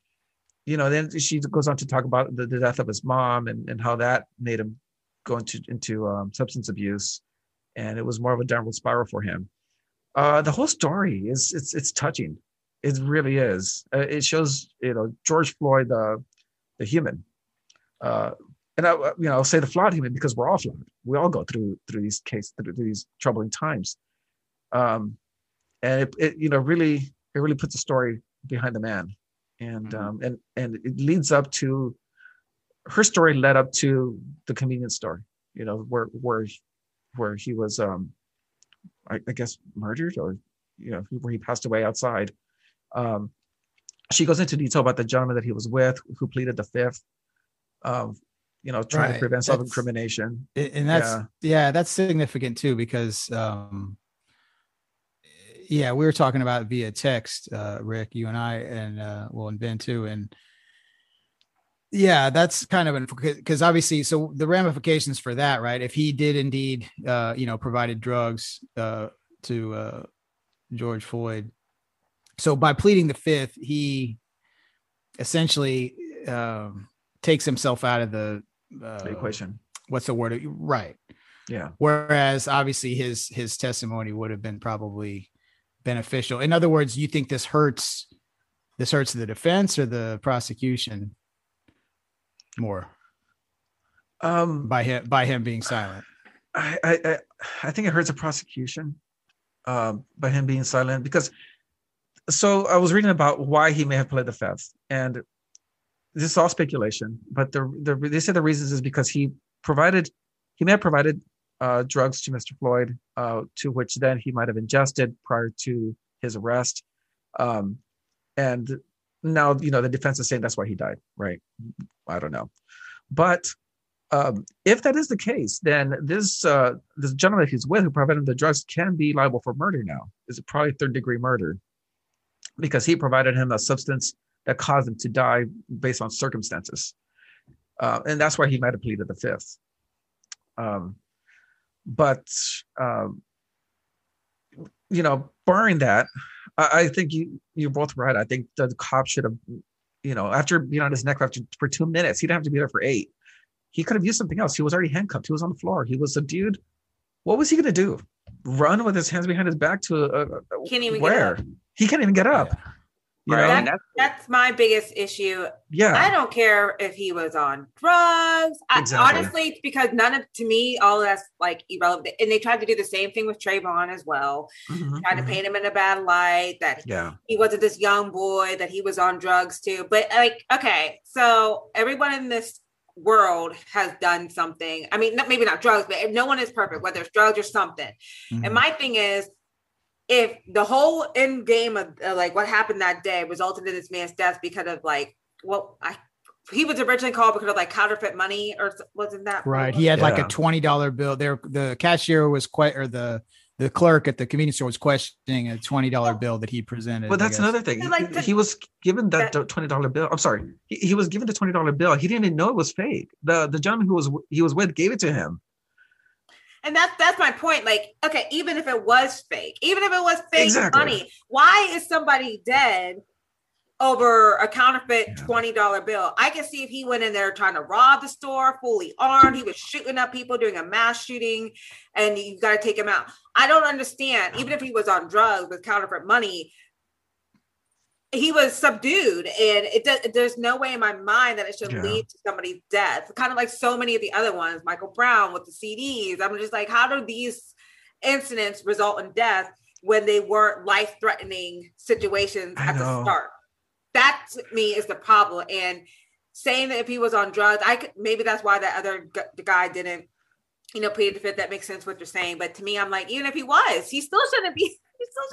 you know, then she goes on to talk about the, the, death of his mom and, and how that made him go into into um, substance abuse, and it was more of a downward spiral for him. Uh, the whole story is it's it's touching. It really is. Uh, it shows you know George Floyd, the the human, uh, and I you know I'll say the flawed human because we're all flawed. We all go through through these cases through these troubling times, um, and it, it you know really it really puts a story behind the man and mm-hmm. um, and and it leads up to her story led up to the convenience store you know where where where he was um I, I guess murdered or you know where he passed away outside um she goes into detail about the gentleman that he was with who pleaded the fifth um you know trying right. to prevent self-incrimination and that's yeah. yeah that's significant too because um yeah, we were talking about via text, uh, Rick, you and I, and uh, well, and Ben too, and yeah, that's kind of because obviously, so the ramifications for that, right? If he did indeed, uh, you know, provided drugs uh, to uh, George Floyd, so by pleading the fifth, he essentially um, takes himself out of the, uh, the equation. What's the word? Right. Yeah. Whereas obviously his his testimony would have been probably beneficial. In other words, you think this hurts this hurts the defense or the prosecution more um, by him by him being silent. I I I think it hurts the prosecution um, by him being silent because. So I was reading about why he may have played the fifth, and this is all speculation. But the, the they say the reasons is because he provided he may have provided uh, drugs to Mr. Floyd, uh, to which then he might have ingested prior to his arrest. Um, and now, you know, the defense is saying that's why he died, right? I don't know. But um, if that is the case, then this uh, this gentleman he's with who provided the drugs can be liable for murder now. Is probably third degree murder? Because he provided him a substance that caused him to die based on circumstances. Uh, and that's why he might have pleaded the fifth. Um, but um, you know, barring that, I, I, think you you're both right. I think the cop should have, you know, after being on his neck for, for two minutes, he didn't have to be there for eight. He could have used something else. He was already handcuffed. He was on the floor. He was a dude. What was he going to do? Run with his hands behind his back to a, a, can't even where? He can't even get up. Yeah. You know? That, that's my biggest issue. Yeah. I don't care if he was on drugs. Exactly. I, honestly, it's because none of, to me, all that's like irrelevant. And they tried to do the same thing with Trayvon as well. Mm-hmm, tried mm-hmm. to paint him in a bad light that yeah. he wasn't this young boy, that he was on drugs too. But like, okay, so everyone in this world has done something. I mean, not, maybe not drugs, but no one is perfect, whether it's drugs or something. Mm-hmm. And my thing is, if the whole end game of uh, like what happened that day resulted in this man's death because of like well I he was originally called because of like counterfeit money or wasn't that right he had yeah. like a $20 bill there the cashier was quite or the the clerk at the convenience store was questioning a twenty dollar bill that he presented. But that's another thing. Like he, he, was given that, that twenty dollar bill. I'm sorry, he, he was given the twenty dollar bill. He didn't even know it was fake. the The gentleman who was he was with gave it to him and that's that's my point. Like, okay, even if it was fake, even if it was fake exactly. money, why is somebody dead over a counterfeit yeah. twenty dollar bill? I can see if he went in there trying to rob the store, fully armed, he was shooting up people, doing a mass shooting, and you got to take him out. I don't understand. Even if he was on drugs with counterfeit money, he was subdued and it does there's no way in my mind that it should yeah. lead to somebody's death kind of like so many of the other ones michael brown with the cds i'm just like how do these incidents result in death when they weren't life-threatening situations at the start? That to me is the problem and saying that if he was on drugs i could maybe that's why that other g- guy didn't you know plead the fifth. That makes sense what you're saying but to me i'm like even if he was he still shouldn't be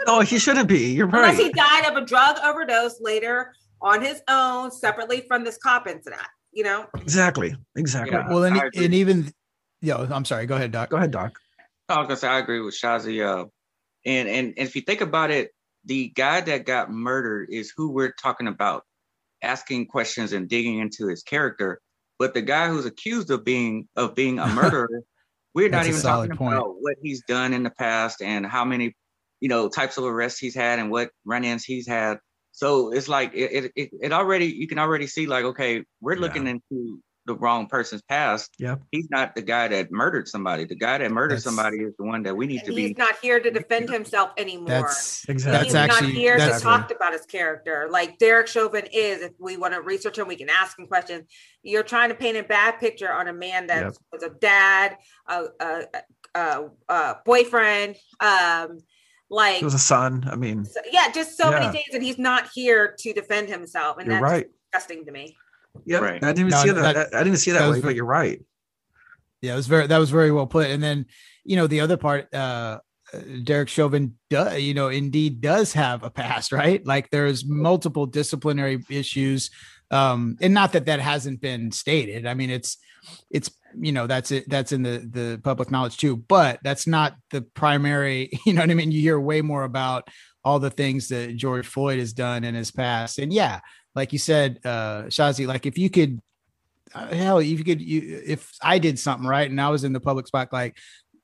no, he shouldn't be. You're right. Unless he died of a drug overdose later on his own, separately from this cop incident. You know, exactly, exactly. Yeah, well, and, and even, yo, I'm sorry. Go ahead, Doc. Go ahead, Doc. I was gonna say I agree with Shazi. Uh, and, and and if you think about it, the guy that got murdered is who we're talking about, asking questions and digging into his character. But the guy who's accused of being of being a (laughs) murderer, we're not even talking point. about what he's done in the past and how many, you know, types of arrests he's had and what run-ins he's had. So it's like it it, it already you can already see like okay, we're yeah. looking into the wrong person's past. Yeah. He's not the guy that murdered somebody. The guy that murdered that's, somebody is the one that we need to he's be. He's not here to defend himself anymore. That's exactly. He's that's not actually, here to talk about his character. Like Derek Chauvin is. If we want to research him, we can ask him questions. You're trying to paint a bad picture on a man that yep. was a dad, a, a, a, a boyfriend, um, like he was a son. I mean, so, yeah, just so yeah. many things, and he's not here to defend himself, and You're that's right. disgusting to me. Yeah, right. I didn't even no, see that, that, I didn't see that, that way, but you're right. Yeah, it was very that was very well put. And then, you know, the other part, uh Derek Chauvin, does, you know, indeed does have a past, (laughs) right? Like there's multiple disciplinary issues, um, and not that that hasn't been stated. I mean, it's it's you know that's it that's in the the public knowledge too, but that's not the primary. (laughs) You know what I mean? You hear way more about all the things that George Floyd has done in his past, and yeah, like you said, uh, Shazi, like if you could, uh, hell, if you could, you, if I did something right and I was in the public spot, like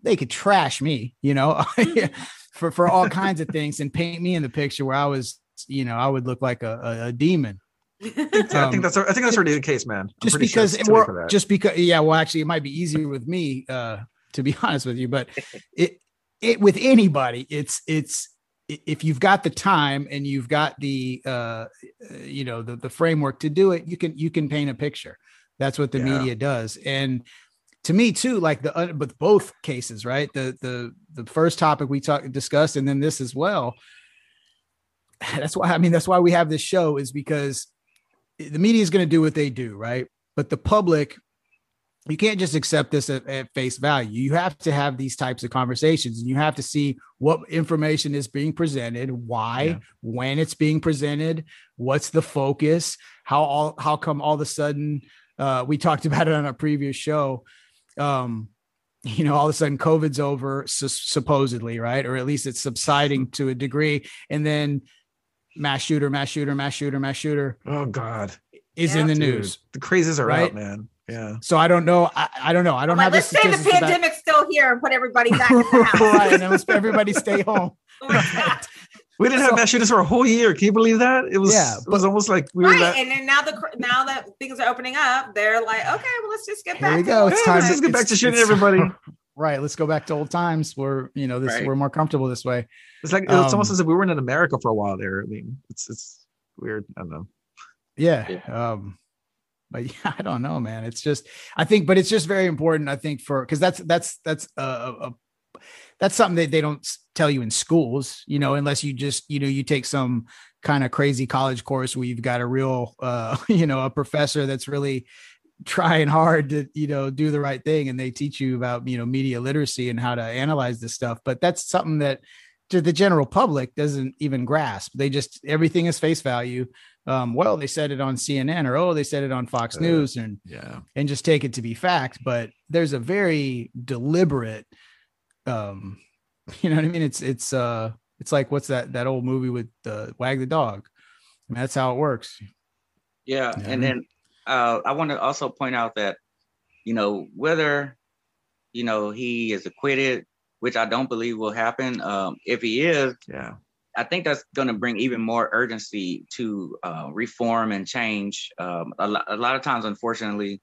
they could trash me, you know, (laughs) for for all kinds of things and paint me in the picture where I was, you know, I would look like a, a, a demon. Um, I think that's I think that's already the case, man. I'm just because sure just because yeah, well, actually, it might be easier with me, uh, to be (laughs) honest with you, but (laughs) it it with anybody, it's it's if you've got the time and you've got the uh, you know the, the framework to do it you can you can paint a picture. That's what the yeah. media does. And to me too like the uh, with both cases right? The the the first topic we talked discussed and then this as well. (sighs) That's why i mean that's why we have this show is because the media is going to do what they do right but the public you can't just accept this at, at, face value. You have to have these types of conversations and you have to see what information is being presented, why, yeah. when it's being presented, what's the focus, how all how come all of a sudden uh, we talked (laughs) about it on a previous show. Um, you know, all of a sudden COVID's over, su- supposedly, right? Or at least it's subsiding to a degree. And then mass shooter, mass shooter, mass shooter, mass shooter. Oh God. Is yeah. in the Dude, news. The crazes are right? out, man. Yeah. So I don't know. I, I don't know. I don't like, have. Let's say the pandemic's still here and put everybody back in the (laughs) house. right, and let's everybody stay (laughs) home. right. We didn't so, have mass shooters for a whole year. Can you believe that? It was. Yeah, it was almost like we right. That, and then now the now that things are opening up, they're like, okay, well, let's just get here back. we go. It's time. Let's get back to shooting everybody. (laughs) Right. Let's go back to old times where you know this right. we're more comfortable this way. It's like um, it's almost as if we weren't in America for a while there. I mean, it's it's weird. I don't know. Yeah. yeah. Um but (laughs) yeah, I don't know, man. It's just I think, but it's just very important. I think for because that's that's that's a, a that's something that they don't tell you in schools, you know, unless you just you know you take some kind of crazy college course where you've got a real uh (laughs) you know a professor that's really trying hard to you know do the right thing and they teach you about you know media literacy and how to analyze this stuff but that's something that to the general public doesn't even grasp they just everything is face value um, well, they said it on CNN or oh, they said it on Fox uh, News and yeah, and just take it to be fact. But there's a very deliberate, um, (laughs) you know what I mean? It's it's uh it's like what's that that old movie with uh, Wag the Dog? I mean, that's how it works. Yeah, yeah. and then uh, I want to also point out that you know whether you know he is acquitted, which I don't believe will happen. Um, if he is, yeah, I think that's going to bring even more urgency to uh, reform and change. Um, a, lo- a, lot of times, unfortunately,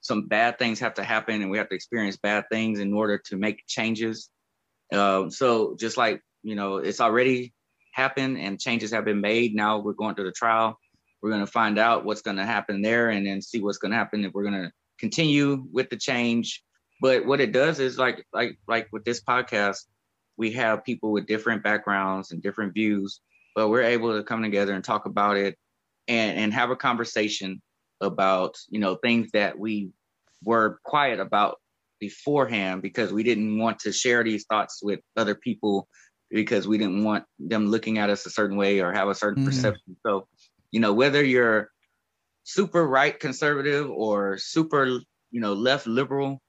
some bad things have to happen, and we have to experience bad things in order to make changes. Uh, so, just like you know, it's already happened, and changes have been made. Now we're going to the trial. We're going to find out what's going to happen there, and then see what's going to happen if we're going to continue with the change. But what it does is like like like with this podcast, we have people with different backgrounds and different views, but we're able to come together and talk about it and, and have a conversation about, you know, things that we were quiet about beforehand because we didn't want to share these thoughts with other people because we didn't want them looking at us a certain way or have a certain mm-hmm. perception. So You know, whether you're super right conservative or super, you know, left liberal,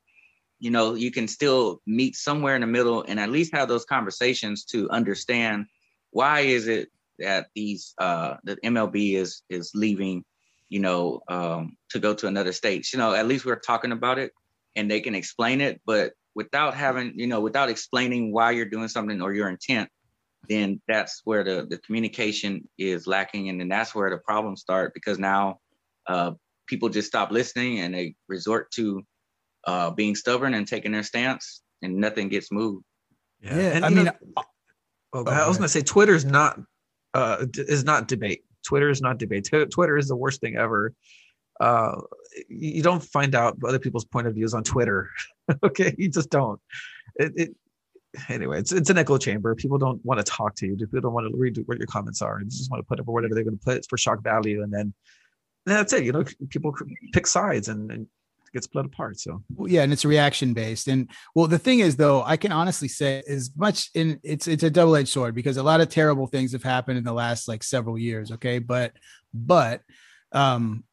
you know, you can still meet somewhere in the middle and at least have those conversations to understand why is it that these uh that MLB is is leaving, you know, um to go to another state. You know, at least we're talking about it and they can explain it, but without having, you know, without explaining why you're doing something or your intent, then that's where the, the communication is lacking. And then that's where the problems start because now uh, people just stop listening and they resort to uh, being stubborn and taking their stance and nothing gets moved. Yeah. yeah and, I mean, know, oh, I was going to say Twitter is not, uh, is not debate. Twitter is not debate. Twitter is the worst thing ever. Uh, you don't find out other people's point of views on Twitter. (laughs) okay, you just don't. It, it, anyway, it's it's an echo chamber. People don't want to talk to you. People don't want to read what your comments are. They just want to put up whatever they're going to put for shock value, and then, that's it. You know, people pick sides and, and get split apart. So well, yeah, and it's reaction based. And well, the thing is, though, I can honestly say as much in it's it's a double edged sword because a lot of terrible things have happened in the last like several years. Okay, but but um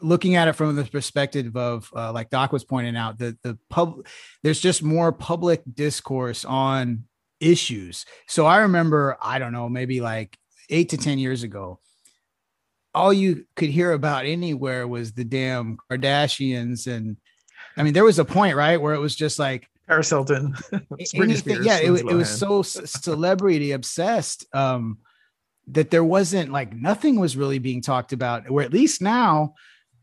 looking at it from the perspective of uh, like doc was pointing out the the pub there's just more public discourse on issues so i remember i don't know maybe like eight to ten years ago all you could hear about anywhere was the damn kardashians and i mean there was a point right where it was just like Paris Hilton. (laughs) anything, yeah, it, it was so celebrity obsessed um, that there wasn't like nothing was really being talked about, or at least now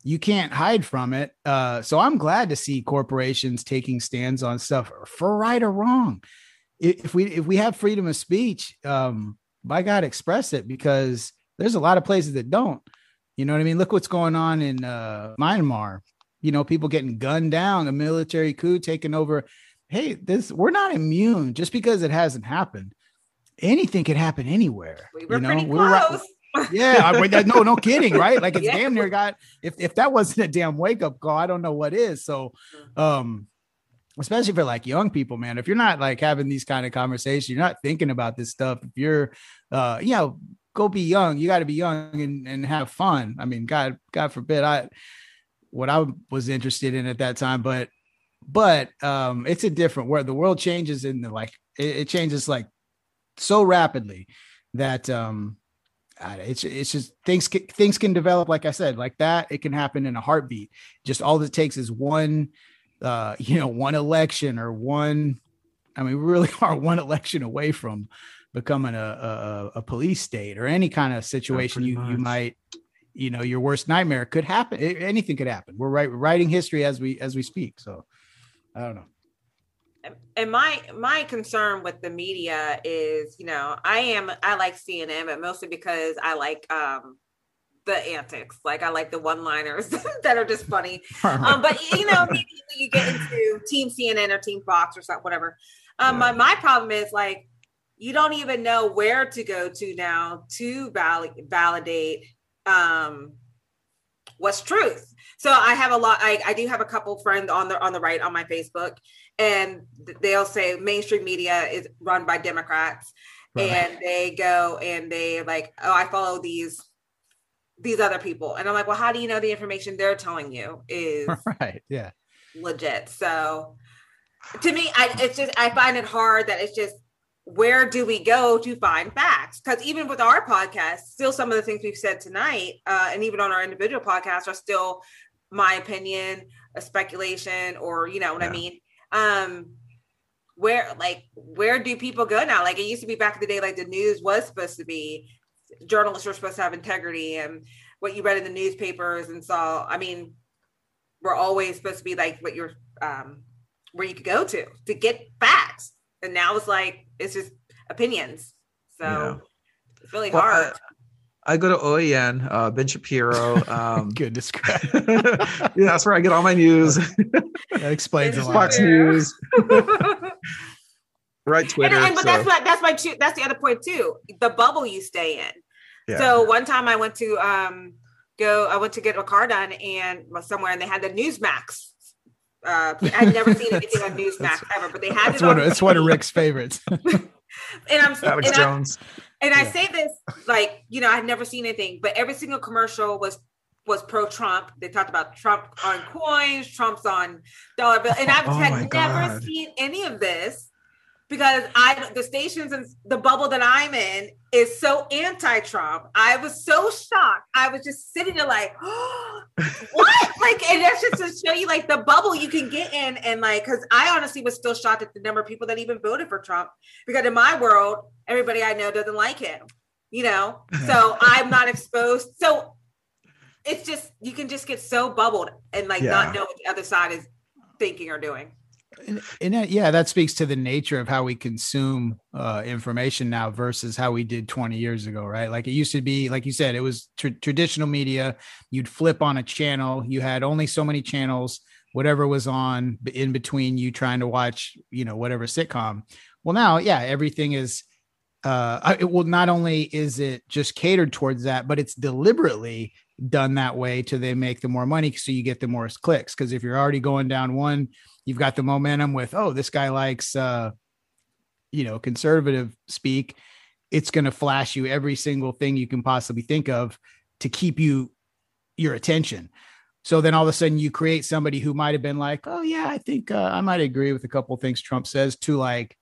you can't hide from it. Uh, so I'm glad to see corporations taking stands on stuff for right or wrong. If we if we have freedom of speech, um, by God, express it because there's a lot of places that don't. You know what I mean? Look what's going on in uh, Myanmar. You know, people getting gunned down, a military coup taking over. Hey, this we're not immune just because it hasn't happened. Anything could happen anywhere. We were you know? pretty close yeah, I no, no (laughs) kidding, right? Like it's yeah. damn near got. If if that wasn't a damn wake up call, I don't know what is. So, um, especially for like young people, man. If you're not like having these kind of conversations, you're not thinking about this stuff. If you're, uh, you know, go be young. You got to be young and and have fun. I mean, God, God forbid, I what I was interested in at that time, but but um, it's a different world. the world changes in the like it, it changes like so rapidly that um it's it's just things things can develop like I said like that it can happen in a heartbeat. Just all it takes is one uh (laughs) you know one election or one I mean we really (laughs) are one election away from becoming a a, a police state or any kind of situation you much. you might you know your worst nightmare could happen. Anything could happen. We're right writing history as we as we speak. So I don't know and my my concern with the media is you know i am i like cnn but mostly because i like um the antics like i like the one liners (laughs) that are just funny (laughs) um but you know you get into team cnn or team fox or something whatever um yeah. my, my problem is like you don't even know where to go to now to val- validate um what's truth so i have a lot I, I do have a couple friends on the on the right on my facebook and they'll say mainstream media is run by Democrats, right. and they go and they like, oh, I follow these these other people, and I'm like, well, how do you know the information they're telling you is (laughs) right? Yeah, legit. So to me, I it's just I find it hard that it's just where do we go to find facts? Because even with our podcast, still some of the things we've said tonight, uh, and even on our individual podcasts, are still my opinion, a speculation, or you know what yeah. I mean um where like where do people go now like it used to be back in the day like the news was supposed to be journalists were supposed to have integrity and what you read in the newspapers and saw i mean we're always supposed to be like what you're um where you could go to to get facts and now it's like it's just opinions so yeah. it's really well, hard I go to OAN, uh, Ben Shapiro. Um, (laughs) Goodness (laughs) yeah, that's where I get all my news. that explains a lot. Fox News. (laughs) right, Twitter. And, and but so. that's what that's my that's the other point too. The bubble you stay in. Yeah. So one time I went to um go I went to get a car done and was somewhere and they had the Newsmax. Uh, I've never seen anything on (laughs) Newsmax ever, but they (laughs) had that's it. One, it's one of Rick's favorites. (laughs) and I'm Alex and Jones. I'm, And I say this like, you know, I've never seen anything, but every single commercial was was pro Trump. They talked about Trump on coins, Trump's on dollar bill. And I've oh had never seen any of this because I the stations and the bubble that I'm in is so anti-Trump. I was so shocked. I was just sitting there like, oh, (gasps) what? like, and that's just to show you like the bubble you can get in, and like, because I honestly was still shocked at the number of people that even voted for Trump. Because in my world, everybody I know doesn't like him. You know, (laughs) so I'm not exposed. So it's just you can just get so bubbled and like yeah. not know what the other side is thinking or doing. And, and yeah, that speaks to the nature of how we consume uh, information now versus how we did 20 years ago, right? Like it used to be, like you said, it was tr- traditional media. You'd flip on a channel, you had only so many channels, whatever was on in between you trying to watch, you know, whatever sitcom. Well, now, yeah, everything is. Uh, it will not only is it just catered towards that, but it's deliberately done that way to they make the more money so you get the more clicks. Because if you're already going down one you've got the momentum with oh this guy likes uh you know conservative speak it's going to flash you every single thing you can possibly think of to keep you your attention so then all of a sudden you create somebody who might have been like oh yeah i think uh, i might agree with a couple things trump says to like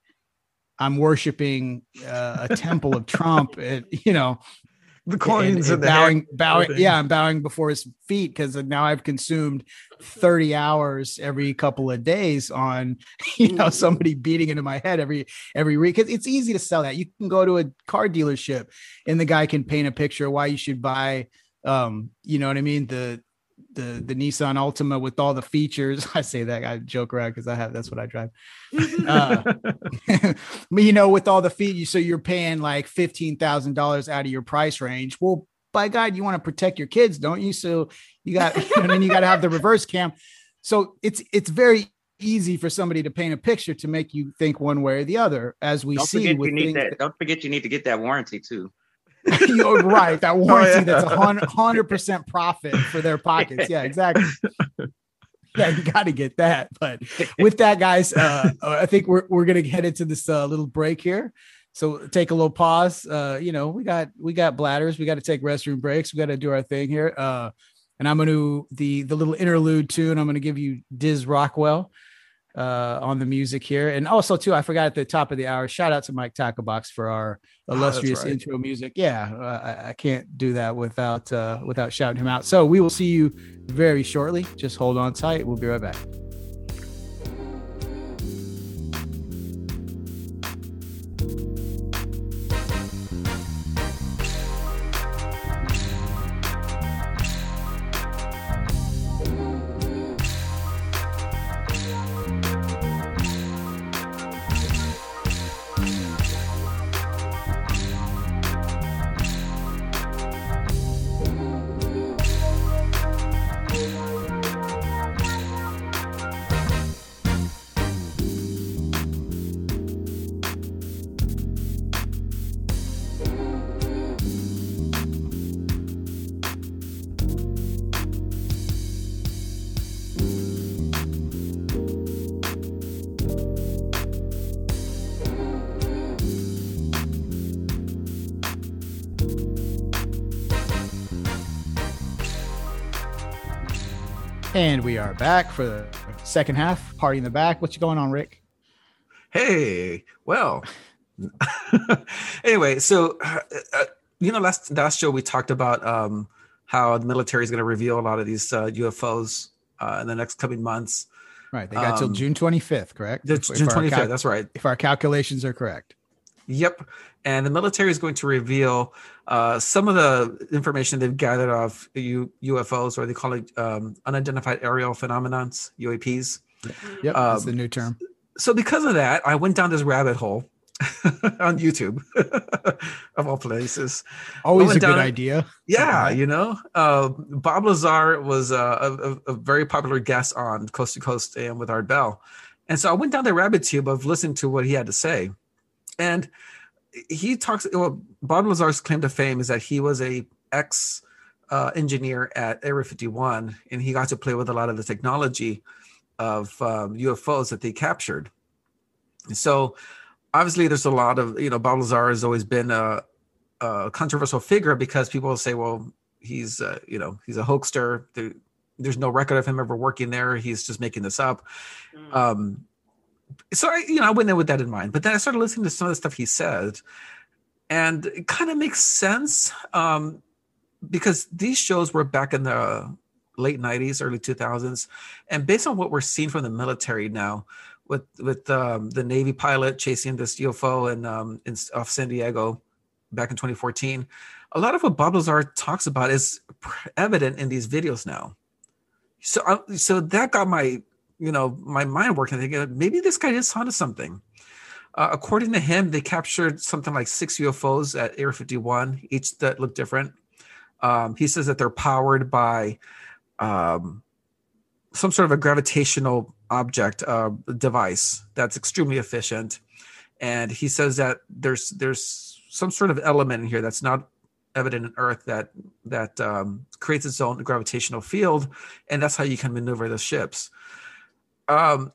i'm worshiping uh, a temple of trump and, you know the coins and, and, and bowing, bowing. Yeah, I'm bowing before his feet because now I've consumed 30 hours every couple of days on, (laughs) you know, somebody beating into my head every every week. Because it's easy to sell that. You can go to a car dealership and the guy can paint a picture why you should buy, um, you know what I mean, the the the Nissan Altima with all the features. (laughs) I say that I joke around because I have that's what I drive. uh, (laughs) (laughs) you know, with all the features, so you're paying like fifteen thousand dollars out of your price range. Well, by God, you want to protect your kids, don't you? So you got, and then you got to have the reverse cam. So it's it's very easy for somebody to paint a picture to make you think one way or the other, as we don't see. you need that, that. Don't forget, you need to get that warranty too. (laughs) You're right. That warranty oh, yeah. that's a hundred percent profit for their pockets. Yeah, exactly. (laughs) yeah, you got to get that. But with that, guys, uh, uh, I think we're we're gonna head into this uh, little break here. So take a little pause. Uh, you know, we got we got bladders. We got to take restroom breaks. We got to do our thing here. Uh, and I'm gonna the the little interlude tune. I'm gonna give you Diz Rockwell uh, on the music here. And also, too, I forgot at the top of the hour, shout out to Mike Tacklebox for our illustrious oh, right. intro music. Yeah, I, I, can't do that without uh, without shouting him out. So we will see you very shortly. Just hold on tight. We'll be right back. Are back for the second half, party in the back. What's going on, Rick? Hey, well, (laughs) anyway, so uh, uh, you know, last last show we talked about um, how the military is going to reveal a lot of these uh, UFOs uh, in the next coming months. Right, they got um, till June 25th, correct? June 25th, cal- that's right. If our calculations are correct. Yep. And the military is going to reveal uh, some of the information they've gathered off U- UFOs, or they call it um, unidentified aerial phenomenons, UAPs. Yep, um, that's the new term. So, because of that, I went down this rabbit hole (laughs) on YouTube, (laughs) of all places. Always a down, good idea. Yeah, you know, uh, Bob Lazar was uh, a, a, very popular guest on Coast to Coast and with Art Bell. And so I went down the rabbit tube of listening to what he had to say. And he talks. Well, Bob Lazar's claim to fame is that he was a ex uh, engineer at Area 51, and he got to play with a lot of the technology of um, UFOs that they captured. So, obviously, there's a lot of you know Bob Lazar has always been a a controversial figure because people say, well, he's uh, you know he's a hoaxer. There, there's no record of him ever working there. He's just making this up. Mm. Um, so I, you know, I went in with that in mind. But then I started listening to some of the stuff he said, and it kind of makes sense um, because these shows were back in the late 90s early 2000s and based on what we're seeing from the military now with with um, the navy pilot chasing this ufo and um, in, off san diego back in 2014 a lot of what bob lazar talks about is evident in these videos now so uh, so that got my you know my mind working thinking maybe this guy is onto something uh, according to him they captured something like six ufos at area 51 each that looked different um, he says that they're powered by um, some sort of a gravitational object uh, device that's extremely efficient. And he says that there's there's some sort of element in here that's not evident in Earth that that um, creates its own gravitational field, and that's how you can maneuver the ships. Um,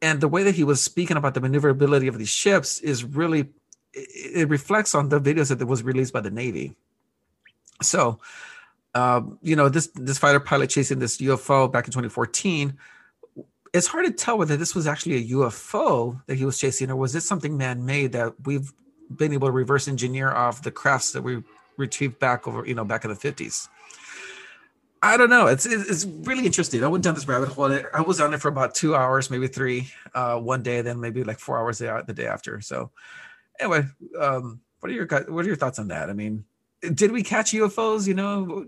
and the way that he was speaking about the maneuverability of these ships is really it, reflects on the videos that was released by the Navy. So um, you know, this this fighter pilot chasing this UFO back in 2014. It's hard to tell whether this was actually a UFO that he was chasing, or was this something man-made that we've been able to reverse engineer off the crafts that we retrieved back over, you know, back in the 50s. I don't know. It's it's really interesting. I went down this rabbit hole. I was on it for about two hours, maybe three, uh, one day, then maybe like four hours the, the day after. So, anyway, um, what are your what are your thoughts on that? I mean, did we catch UFOs? You know,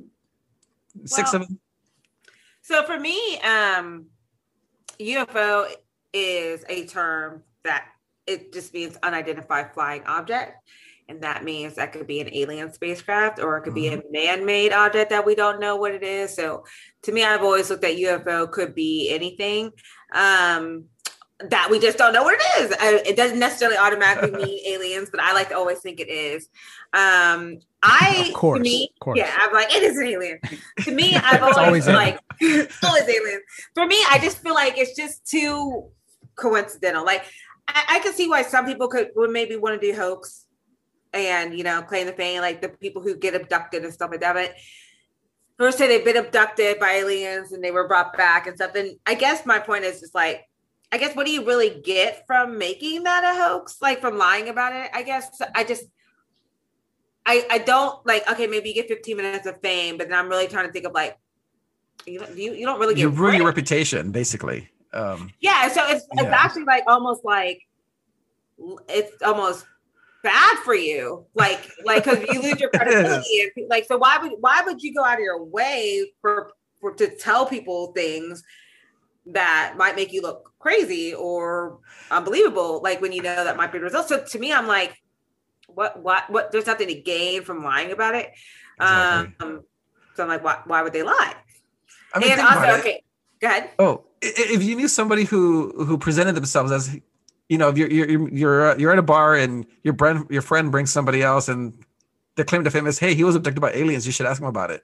six well, of them. So for me, um, UFO is a term that it just means unidentified flying object. And that means that could be an alien spacecraft or it could mm-hmm. be a man made object that we don't know what it is. So to me, I've always looked at UFO could be anything. Um, that we just don't know what it is. I, it doesn't necessarily automatically (laughs) mean aliens, but I like to always think it is. Um, I, of course, to me, course. yeah, I'm like, it is an alien. to me, (laughs) I've always, always like, (laughs) it's always alien. For me, I just feel like it's just too coincidental. Like, I, I could see why some people could would maybe want to do hoax and you know claim the fame, like the people who get abducted and stuff like that. But first say they've been abducted by aliens and they were brought back and stuff. And I guess my point is just like I guess what do you really get from making that a hoax? Like from lying about it? I guess I just I I don't like okay, maybe you get 15 minutes of fame, but then I'm really trying to think of like you don't you, you don't really get you ruin your reputation, basically. Um yeah, so it's yeah. it's actually like almost like it's almost bad for you like like because you lose your (laughs) credibility and, like so why would why would you go out of your way for for to tell people things that might make you look crazy or unbelievable, like when you know that might be the result. So to me, I'm like, what, what, what, there's nothing to gain from lying about it. Exactly. Um, so I'm like, why, why would they lie? I mean, and also, okay, go ahead. Oh, if you knew somebody who, who presented themselves as, you know, if you're, you're, you're, uh, you're at a bar and your friend, your friend brings somebody else and they claim to fame as, Hey, he was abducted by aliens. You should ask him about it.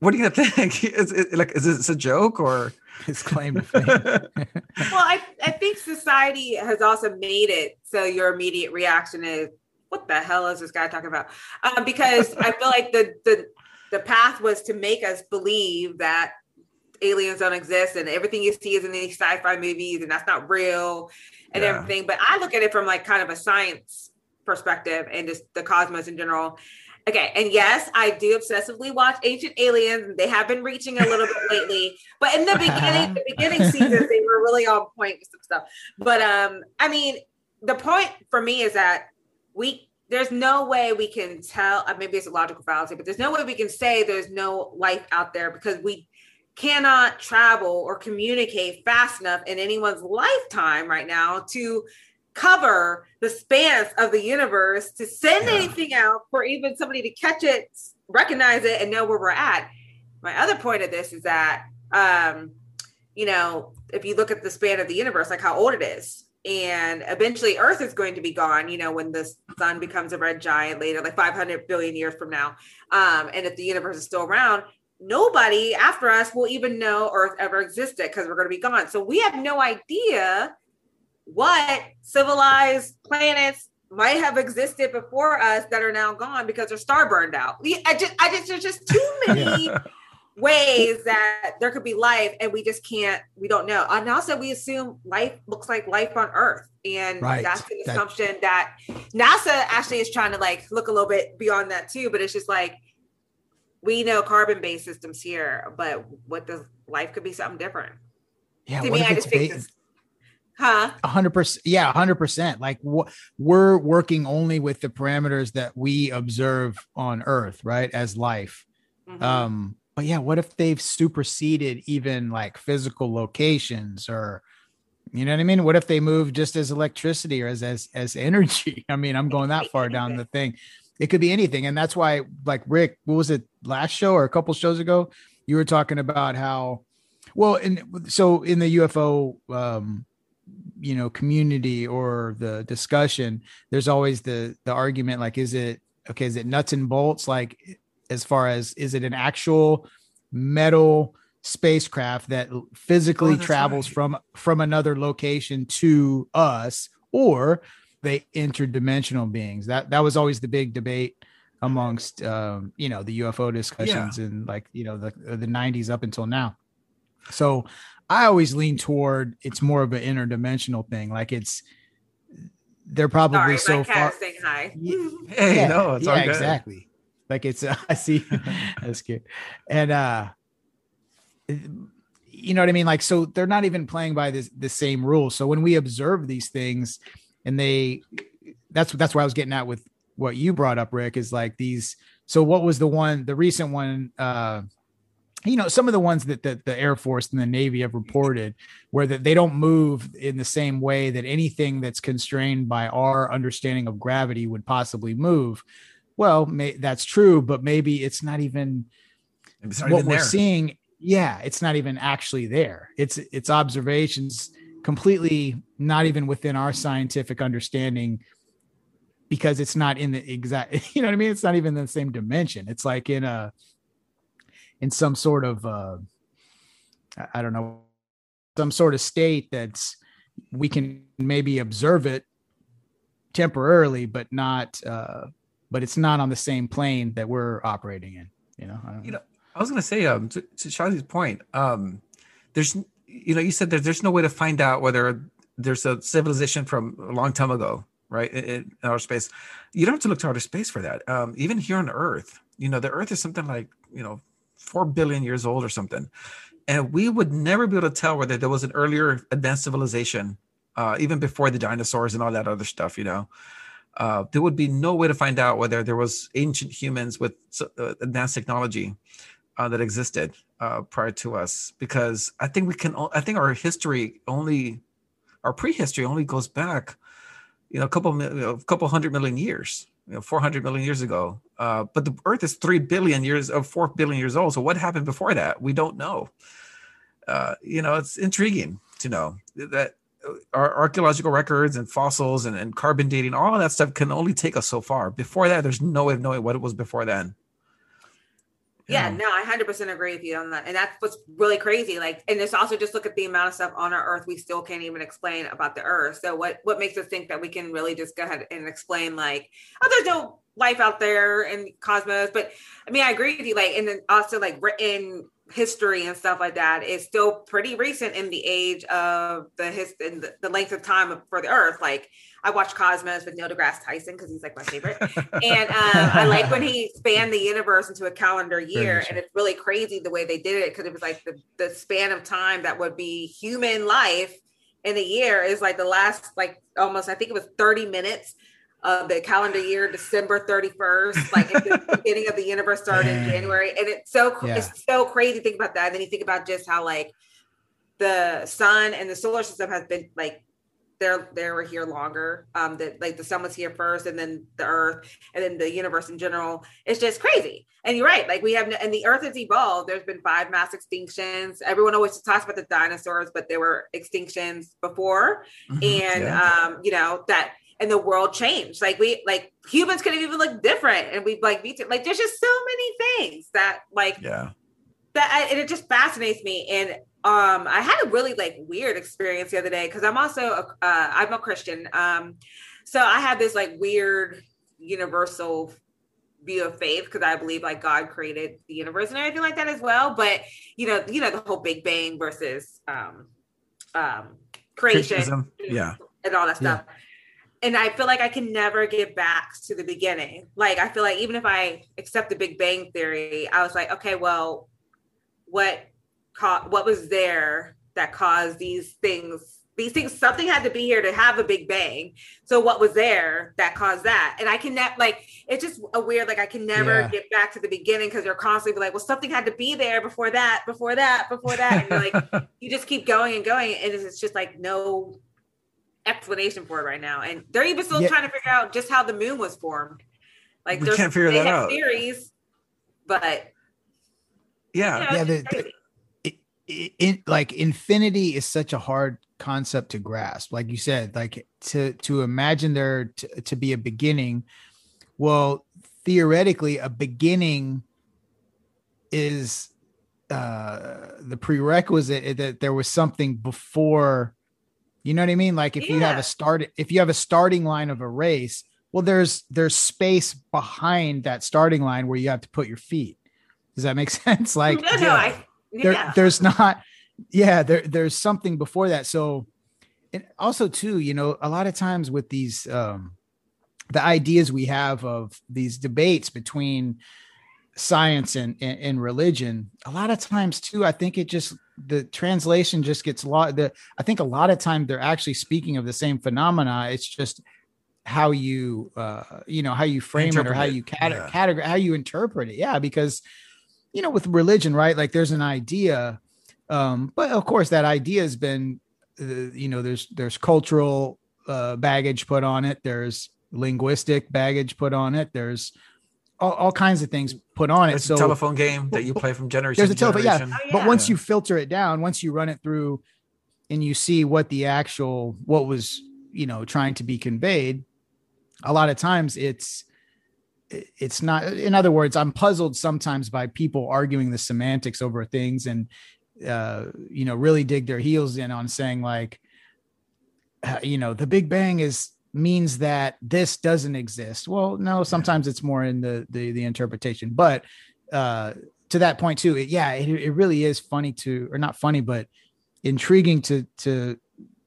What are you going to think? (laughs) Is it like, is this a joke or? (laughs) his claim to fame. (laughs) well, I, I think society has also made it so your immediate reaction is, "What the hell is this guy talking about?" Um, because I feel like the the the path was to make us believe that aliens don't exist and everything you see is in these sci-fi movies and that's not real and yeah. everything. But I look at it from like kind of a science perspective and just the cosmos in general. Okay, and yes, I do obsessively watch Ancient Aliens. They have been reaching a little bit lately, (laughs) but in the beginning, the beginning (laughs) seasons, they were really on point with some stuff. But um, I mean, the point for me is that we there's no way we can tell. Uh, maybe it's a logical fallacy, but there's no way we can say there's no life out there because we cannot travel or communicate fast enough in anyone's lifetime right now to cover the spans of the universe to send yeah. anything out for even somebody to catch it, recognize it, and know where we're at. My other point of this is that, um, you know, if you look at the span of the universe, like how old it is, and eventually Earth is going to be gone, you know, when the sun becomes a red giant later, like 500 billion years from now. Um, and if the universe is still around, nobody after us will even know Earth ever existed because we're going to be gone. So we have no idea what civilized planets might have existed before us that are now gone because their star burned out. I just, I just, there's just too (laughs) many ways that there could be life, and we just can't, we don't know. And also, we assume life looks like life on Earth, and right. that's an that, assumption that NASA actually is trying to like look a little bit beyond that too. But it's just like we know carbon-based systems here, but what does life could be something different. Yeah, to me, I just think this, Huh? A hundred percent. Yeah, a hundred percent. Like wh- we're working only with the parameters that we observe on Earth, right? As life. Mm-hmm. Um, but yeah, what if they've superseded even like physical locations or you know what I mean? What if they move just as electricity or as as as (laughs) energy? I mean, I'm going that far down the thing. It could be anything. And that's why, like Rick, what was it last show or a couple shows ago? You were talking about how well, and so in the UFO um you know community or the discussion there's always the the argument like is it okay is it nuts and bolts like as far as is it an actual metal spacecraft that physically oh, travels right. from from another location to us or they interdimensional beings that that was always the big debate amongst um you know the ufo discussions yeah. and like you know the the 90s up until now so I always lean toward it's more of an interdimensional thing. Like it's they're probably Sorry, so far. saying Hi. (laughs) (laughs) hey, yeah, no, it's yeah, exactly. Like it's uh, (laughs) I see that's good, and uh, you know what I mean. Like so, they're not even playing by this the same rules. So when we observe these things, and they, that's that's where I was getting at with what you brought up, Rick. Is like these. So what was the one, the recent one? uh you know some of the ones that, that the air force and the navy have reported where that they don't move in the same way that anything that's constrained by our understanding of gravity would possibly move well may, that's true but maybe it's not even it's not what even we're there. seeing yeah it's not even actually there it's it's observations completely not even within our scientific understanding because it's not in the exact (laughs) you know what i mean it's not even the same dimension it's like in a in some sort of uh, I don't know some sort of state that's we can maybe observe it temporarily, but not uh, but it's not on the same plane that we're operating in. You know, I you know, I was going to say um, to, to Shazzy's point, um, there's you know, you said that there's no way to find out whether there's a civilization from a long time ago, right? In, in outer space, you don't have to look to outer space for that. Um, even here on Earth, you know, the Earth is something like you know 4 billion years old or something. And we would never be able to tell whether there was an earlier advanced civilization, uh, even before the dinosaurs and all that other stuff, you know. Uh, there would be no way to find out whether there was ancient humans with uh, advanced technology uh, that existed uh, prior to us because i think we can i think our history only our prehistory only goes back you know a couple you know, a couple hundred million years you know, 400 million years ago. Uh, but the Earth is 3 billion years of uh, 4 billion years old. So what happened before that? We don't know. Uh, you know, it's intriguing to know that our archaeological records and fossils and, and carbon dating, all of that stuff can only take us so far. Before that, there's no way of knowing what it was before then yeah, no, I hundred percent agree with you on that, and that's what's really crazy. Like, and it's also just look at the amount of stuff on our Earth we still can't even explain about the Earth. So, what what makes us think that we can really just go ahead and explain like, oh, there's no life out there in cosmos? But I mean, I agree with you. Like, and then also like written history and stuff like that is still pretty recent in the age of the his in the, the length of time for the Earth. Like I watch Cosmos with Neil deGrasse Tyson because he's like my favorite. and um, I like when he (laughs) spanned the universe into a calendar year. And it's really crazy the way they did it because it was like the, the span of time that would be human life in a year is like the last, like almost, I think it was 30 minutes of the calendar year, December 31st, like the (laughs) beginning of the universe started in January. And it's so, yeah. it's so crazy to think about that. And then you think about just how like the sun and the solar system has been like they're they were here longer. Um, that like the sun was here first, and then the Earth, and then the universe in general. It's just crazy. And you're right. Like we have, and the Earth has evolved. There's been five mass extinctions. Everyone always talks about the dinosaurs, but there were extinctions before, mm-hmm, and yeah. um, you know that. And the world changed. Like we, like humans could have even look different, and we like be like. There's just so many things that like yeah that and it just fascinates me and um i had a really like weird experience the other day because i'm also a, uh, i'm a christian um So I have this like weird universal view of faith because I believe like God created the universe and everything like that as well. But you know, you know, the whole Big Bang versus um um creation, yeah, and all that stuff. Yeah. And I feel like I can never get back to the beginning. Like I feel like even if I accept the Big Bang theory, I was like, okay, well, what co- what was there that caused these things these things something had to be here to have a big bang so what was there that caused that and i can never like it's just a weird like i can never yeah. get back to the beginning because you're constantly like well something had to be there before that before that before that and like (laughs) you just keep going and going and it's just like no explanation for it right now. And they're even still yeah. trying to figure out just how the moon was formed. Like we can't figure that out. theories but yeah. you know, yeah the, the, it, it, like infinity is such a hard concept to grasp. Like you said like to to imagine there to, to be a beginning well theoretically a beginning is uh the prerequisite that there was something before you know what i mean? Like if yeah. you have a start if you have a starting line of a race well there's there's space behind that starting line where you have to put your feet. Does that make (laughs) sense? Like no, no, I, there, there's not yeah there there's something before that. So and also too you know a lot of times with these um the ideas we have of these debates between science and, and, and religion a lot of times too i think it just the translation just gets a lot the i think a lot of time they're actually speaking of the same phenomena it's just how you uh you know how you frame interpret it or how you cat- yeah. categorize how you interpret it yeah because you know with religion right like there's an idea um, but of course, that idea has been, uh, you know, there's there's cultural uh, baggage put on it. There's linguistic baggage put on it. There's all, all kinds of things put on there's it. So telephone game that you play from generation. There's a telephone, yeah. Oh, yeah. But once you filter it down, once you run it through, and you see what the actual what was you know trying to be conveyed, a lot of times it's it's not in other words i'm puzzled sometimes by people arguing the semantics over things and uh, you know, really dig their heels in on saying like, uh, you know, the Big Bang is means that this doesn't exist. Well, no, sometimes it's more in the the, the interpretation, but uh, to that point too, it, yeah, it, it really is funny to, or not funny, but intriguing to to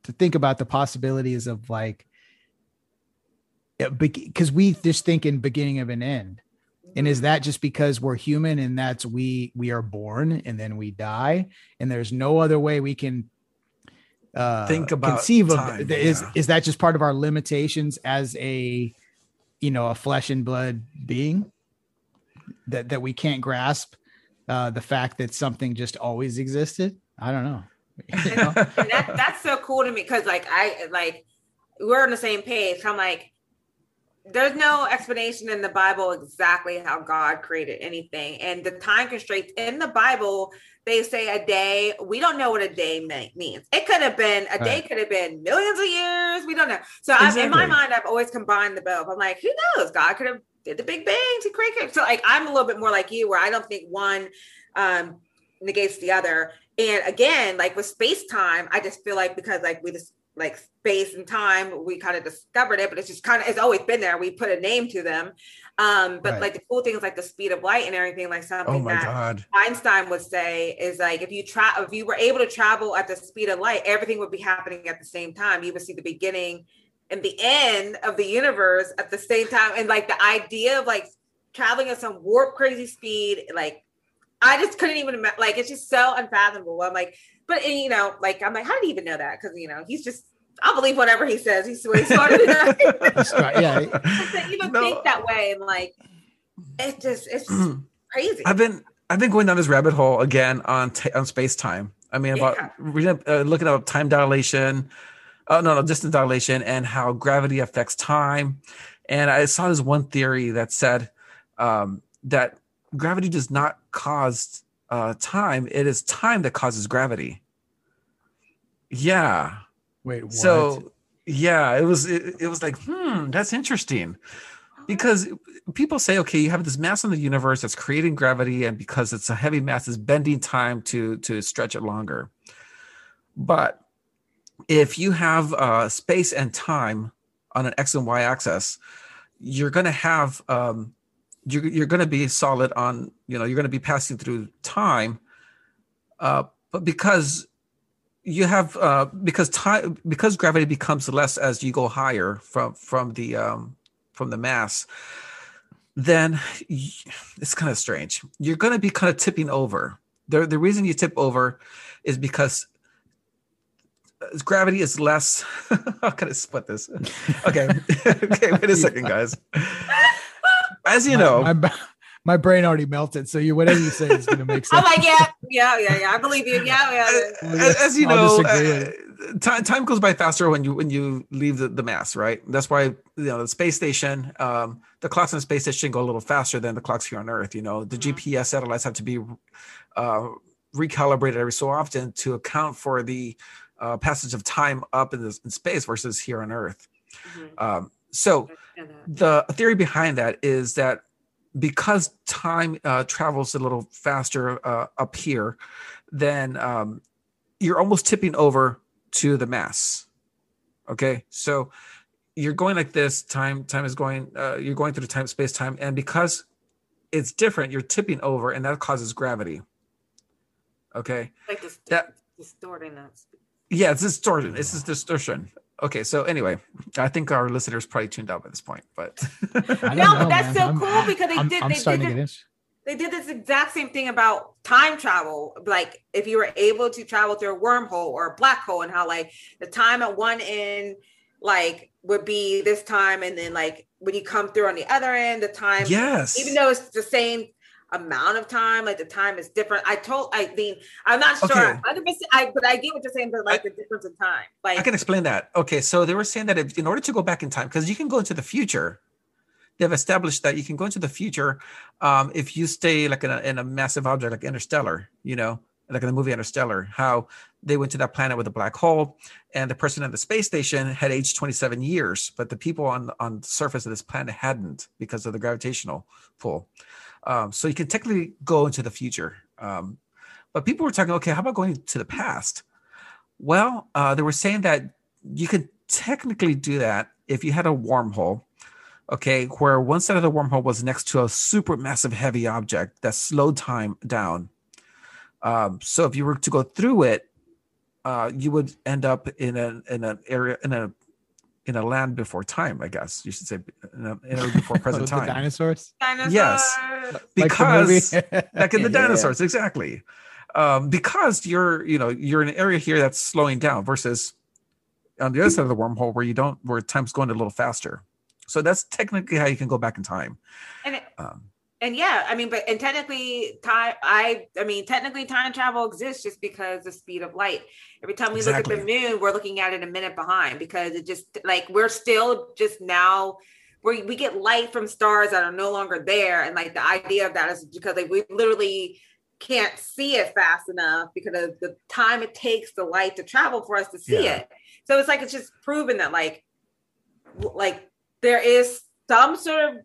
to think about the possibilities of like because we just think in beginning of an end. And is that just because we're human and that's we we are born and then we die and there's no other way we can uh think about conceive time, of is yeah. is that just part of our limitations as a you know a flesh and blood being? That that we can't grasp uh the fact that something just always existed? I don't know, (laughs) you know? that, that's so cool to me because like i like we're on the same page. I'm like there's no explanation in the Bible exactly how God created anything. And the time constraints in the Bible, they say a day. We don't know what a day means. It could have been a day, could have been millions of years. We don't know. So exactly. in my mind, I've always combined the both. I'm like, who knows? God could have did the Big Bang to create. It. So like, I'm a little bit more like you, where I don't think one um, negates the other. And again, like with space time, I just feel like because like we just like space and time we kind of discovered it but it's just kind of it's always been there we put a name to them um but right. like the cool things like the speed of light and everything like something oh that God. einstein would say is like if you try if you were able to travel at the speed of light everything would be happening at the same time you would see the beginning and the end of the universe at the same time and like the idea of like traveling at some warp crazy speed like I just couldn't even imagine. like it's just so unfathomable. I'm like, but you know, like I'm like, how did he even know that? Because you know, he's just I'll believe whatever he says. He's way smarter than I. yeah, to even no. think that way and like it just it's just (clears throat) crazy. I've been I've been going down this rabbit hole again on t- on space time. I mean, about yeah. reading, uh, looking up time dilation. Oh no, no, distance dilation and how gravity affects time. And I saw this one theory that said um, that gravity does not cause uh, time; it is time that causes gravity. Yeah, Wait, what? So yeah, it was it, it was like, hmm, that's interesting. Because people say, okay, you have this mass in the universe that's creating gravity, and because it's a heavy mass, it's bending time to to stretch it longer. But if you have uh, space and time on an x and y axis you're going to have um, you're, you're going to be solid on you know you're going to be passing through time uh, but because you have uh, because time because gravity becomes less as you go higher from from the um, from the mass then it's kind of strange. You're going to be kind of tipping over. The, the reason you tip over is because gravity is less (laughs) how can i split this? Okay. (laughs) Okay wait a (laughs) second guys. As you know my, my, my, brain already melted so you whatever you say is going to make sense (laughs) i'm like yeah yeah yeah yeah i believe you yeah yeah as, as you know uh, time, time goes by faster when you when you leave the, the mass right that's why you know the space station um, the clocks in the space station go a little faster than the clocks here on earth you know the mm-hmm. gps satellites have to be uh, recalibrated every so often to account for the uh, passage of time up in, in space versus here on Earth. Mm-hmm. Um, so the theory behind that is that because time uh, travels a little faster uh, up here, then um, you're almost tipping over to the mass. Okay, so you're going like this. Time time is going. Uh, you're going through the time space time, and because it's different, you're tipping over, and that causes gravity. Okay, like this, that distorting that yeah, it's distortion. This is distortion. Okay, so anyway, I think our listeners probably tuned out by this point, but (laughs) no, know, but that's man. so I'm, cool because they I'm, did. I'm they did this, they did this exact same thing about time travel. Like if you were able to travel through a wormhole or a black hole, and how like the time at one end, like would be this time, and then like when you come through on the other end, the time, yes, even though it's the same amount of time like the time is different. I told i mean i'm not sure. Okay. 100% i but i get what you're saying but like I, the difference in time like i can explain that. Okay so they were saying that if, in order to go back in time because you can go into the future they've established that you can go into the future um, if you stay like in a, in a massive object like interstellar you know like in the movie interstellar how they went to that planet with a black hole and the person at the space station had aged 27 years but the people on on the surface of this planet hadn't because of the gravitational pull um, so you can technically go into the future. Um, but people were talking, okay, how about going to the past? Well, uh, they were saying that you could technically do that if you had a wormhole, okay, where one side of the wormhole was next to a super massive heavy object that slowed time down. Um, so if you were to go through it, uh, you would end up in an in an area in a in a land before time, I guess you should say, in a, in a (laughs) before present time. dinosaurs. Dinosaurs. Yes, because (laughs) like, like in the dinosaurs, yeah. exactly. Um, because you're, you know, you're in an area here that's slowing down versus on the other side of the wormhole where you don't, where time's going a little faster. So that's technically how you can go back in time. And it, um, and yeah, I mean, but and technically, time. I I mean, technically, time travel exists just because the speed of light. Every time we exactly. look at the moon, we're looking at it a minute behind because it just like we're still just now. We, we get light from stars that are no longer there and like the idea of that is because like we literally can't see it fast enough because of the time it takes the light to travel for us to see yeah. it so it's like it's just proven that like like there is some sort of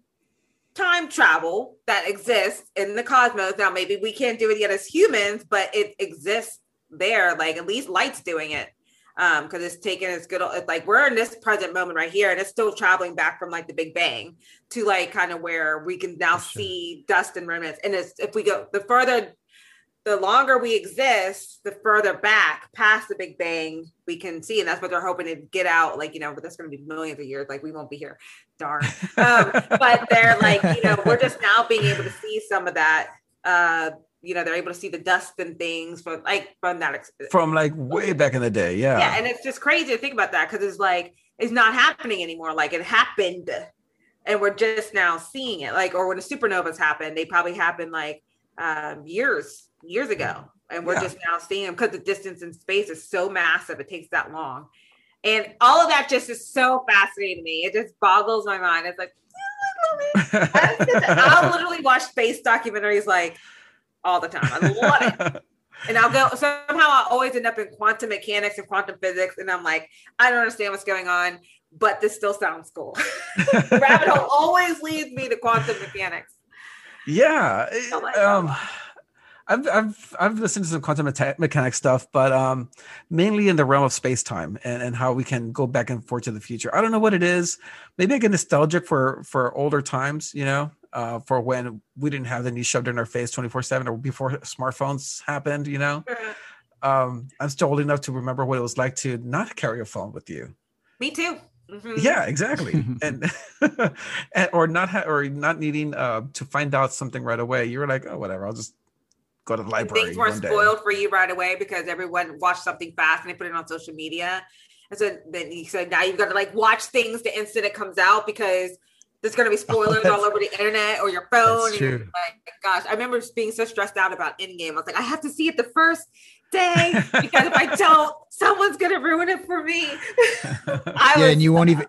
time travel that exists in the cosmos. Now, maybe we can't do it yet as humans, but it exists there. Like at least light's doing it. Um, because it's taken its good it's like we're in this present moment right here, and it's still traveling back from like the Big Bang to like kind of where we can now sure. see dust and remnants. And it's if we go the further the longer we exist, the further back past the Big Bang we can see, and that's what they're hoping to get out. Like you know, but that's going to be millions of years. Like we won't be here, darn. Um, (laughs) but they're like, you know, we're just now being able to see some of that. Uh, you know, they're able to see the dust and things from like from that ex- from like way back in the day. Yeah, yeah, and it's just crazy to think about that because it's like it's not happening anymore. Like it happened, and we're just now seeing it. Like, or when the supernovas happen, they probably happened like um, years years ago and we're yeah. just now seeing them because the distance in space is so massive it takes that long and all of that just is so fascinating to me it just boggles my mind it's like (laughs) I'll literally watch space documentaries like all the time. I love it. (laughs) And I'll go somehow I always end up in quantum mechanics and quantum physics, and I'm like, I don't understand what's going on, but this still sounds cool. (laughs) Rabbit hole always leads me to quantum mechanics. Yeah. Um, I've I've I've listened to some quantum mechanics stuff, but um, mainly in the realm of space time and, and how we can go back and forth to the future. I don't know what it is. Maybe I get nostalgic for for older times, you know, uh, for when we didn't have the news shoved in our face twenty four seven or before smartphones happened. You know, um, I'm still old enough to remember what it was like to not carry a phone with you. Me too. Mm-hmm. Yeah, exactly. (laughs) and, (laughs) and, or not ha- or not needing uh, to find out something right away. You were like, oh, whatever. I'll just go to the library. Things weren't spoiled for you right away because everyone watched something fast and they put it on social media. And so then he said, now you've got to like watch things the instant it comes out because there's going to be (laughs) oh, spoilers oh, all over the internet or your phone. And you're like, gosh, I remember being so stressed out about Endgame. I was like, I have to see it the first day because if I (laughs) don't, someone's going to ruin it for me. (laughs) yeah, was, and you won't even,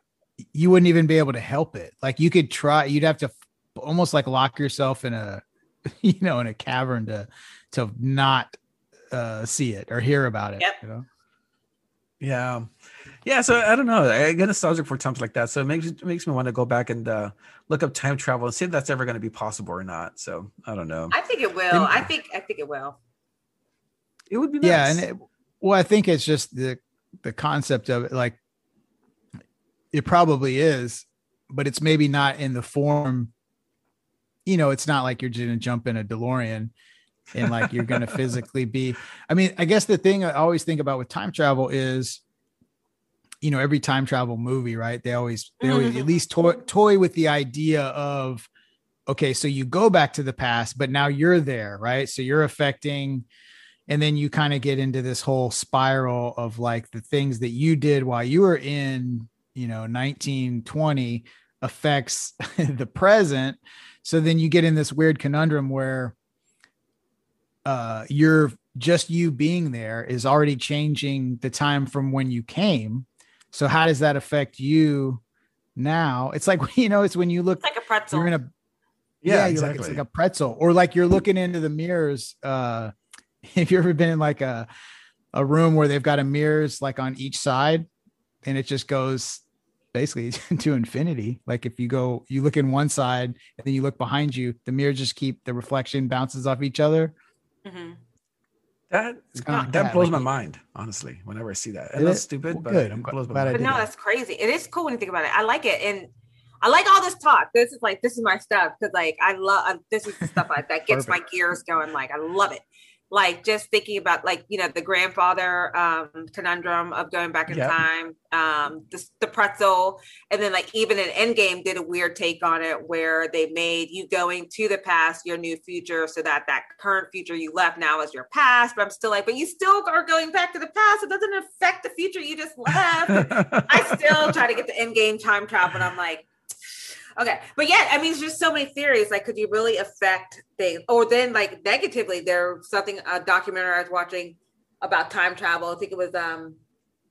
you wouldn't even be able to help it. Like you could try, you'd have to almost like lock yourself in a (laughs) you know, in a cavern to to not uh, see it or hear about it. Yep. You know? Yeah. Yeah, so I don't know. I get nostalgic for times like that. So it makes it makes me want to go back and uh, look up time travel and see if that's ever going to be possible or not. So I don't know. I think it will. I think I think it will. It would be nice. Yeah, and it, well, I think it's just the the concept of it. Like, it probably is, but it's maybe not in the form you know, it's not like you're going to jump in a DeLorean and like you're going (laughs) to physically be. I mean, I guess the thing I always think about with time travel is, you know, every time travel movie, right? They always, they always mm-hmm. at least toy, toy with the idea of, okay, so you go back to the past, but now you're there, right? So you're affecting, and then you kind of get into this whole spiral of like the things that you did while you were in, you know, 1920 affects (laughs) the present so then you get in this weird conundrum where uh, you're just you being there is already changing the time from when you came. So how does that affect you now? It's like (laughs) you know, it's when you look it's like a pretzel. You're in a yeah, yeah exactly. Like, it's like a pretzel, or like you're looking into the mirrors. Uh, (laughs) if you've ever been in like a a room where they've got a mirrors like on each side, and it just goes basically (laughs) to infinity. Like if you go, you look in one side and then you look behind you, the mirror just keep the reflection bounces off each other. Mm-hmm. That that, that, blows like, my mind, honestly. Whenever I see that, and that's stupid, well, but good. I'm glad, glad But no, that. that's crazy. It is cool when you think about it. I like it, and I like all this talk. This is like this is my stuff because like I love this is the stuff I, that gets my gears going. Like I love it like just thinking about like you know the grandfather um conundrum of going back in yep. time um the, the pretzel and then like even an endgame did a weird take on it where they made you going to the past your new future so that that current future you left now is your past but i'm still like but you still are going back to the past it doesn't affect the future you just left (laughs) i still try to get the endgame time travel and i'm like Okay, but yeah, I mean, it's just so many theories. Like, could you really affect things? Or then, like, negatively, there's something a documentary I was watching about time travel. I think it was um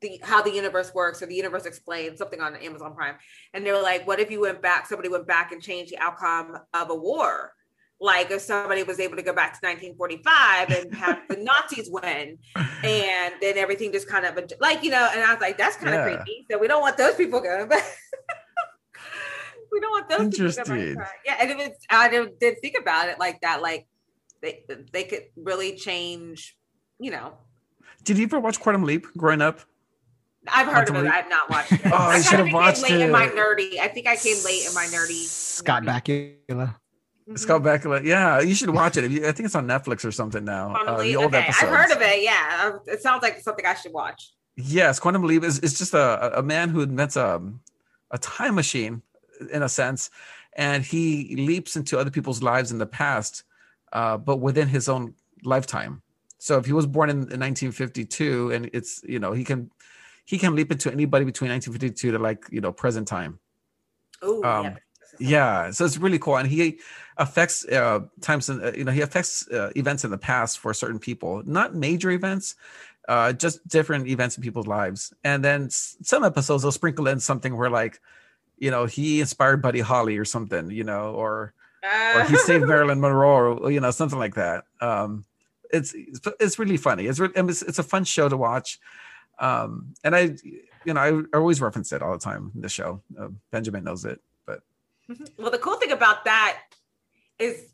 the how the universe works or the universe explained something on Amazon Prime, and they were like, what if you went back? Somebody went back and changed the outcome of a war. Like if somebody was able to go back to 1945 and have the (laughs) Nazis win, and then everything just kind of like you know, and I was like, that's kind of yeah. creepy. So we don't want those people going back. We don't want those Interesting. Yeah, and if it's I didn't think about it like that, like they they could really change, you know. Did you ever watch Quantum Leap growing up? I've heard Quantum of it. Leap? I've not watched it. (laughs) oh, I should have watched late it. in my nerdy. I think I came late in my nerdy. Scott Bakula. Mm-hmm. Scott Bakula. Yeah, you should watch it. I think it's on Netflix or something now. Uh, the old okay. episodes. I've heard of it. Yeah, it sounds like something I should watch. Yes, Quantum Leap is, is just a, a man who invents a, a time machine in a sense, and he leaps into other people's lives in the past, uh, but within his own lifetime. So if he was born in, in 1952, and it's you know he can he can leap into anybody between 1952 to like you know present time. Oh, um, yeah. Yeah, so it's really cool, and he affects uh, times. In, uh, you know, he affects uh, events in the past for certain people, not major events, uh, just different events in people's lives. And then some episodes they'll sprinkle in something where like you know, he inspired Buddy Holly or something, you know, or uh. or he saved (laughs) Marilyn Monroe, or, you know, something like that. Um, it's it's really funny. It's it's, it's a fun show to watch. Um, and I, you know, I, I, always reference it all the time in the show. Uh, Benjamin knows it, but well, the cool thing about that is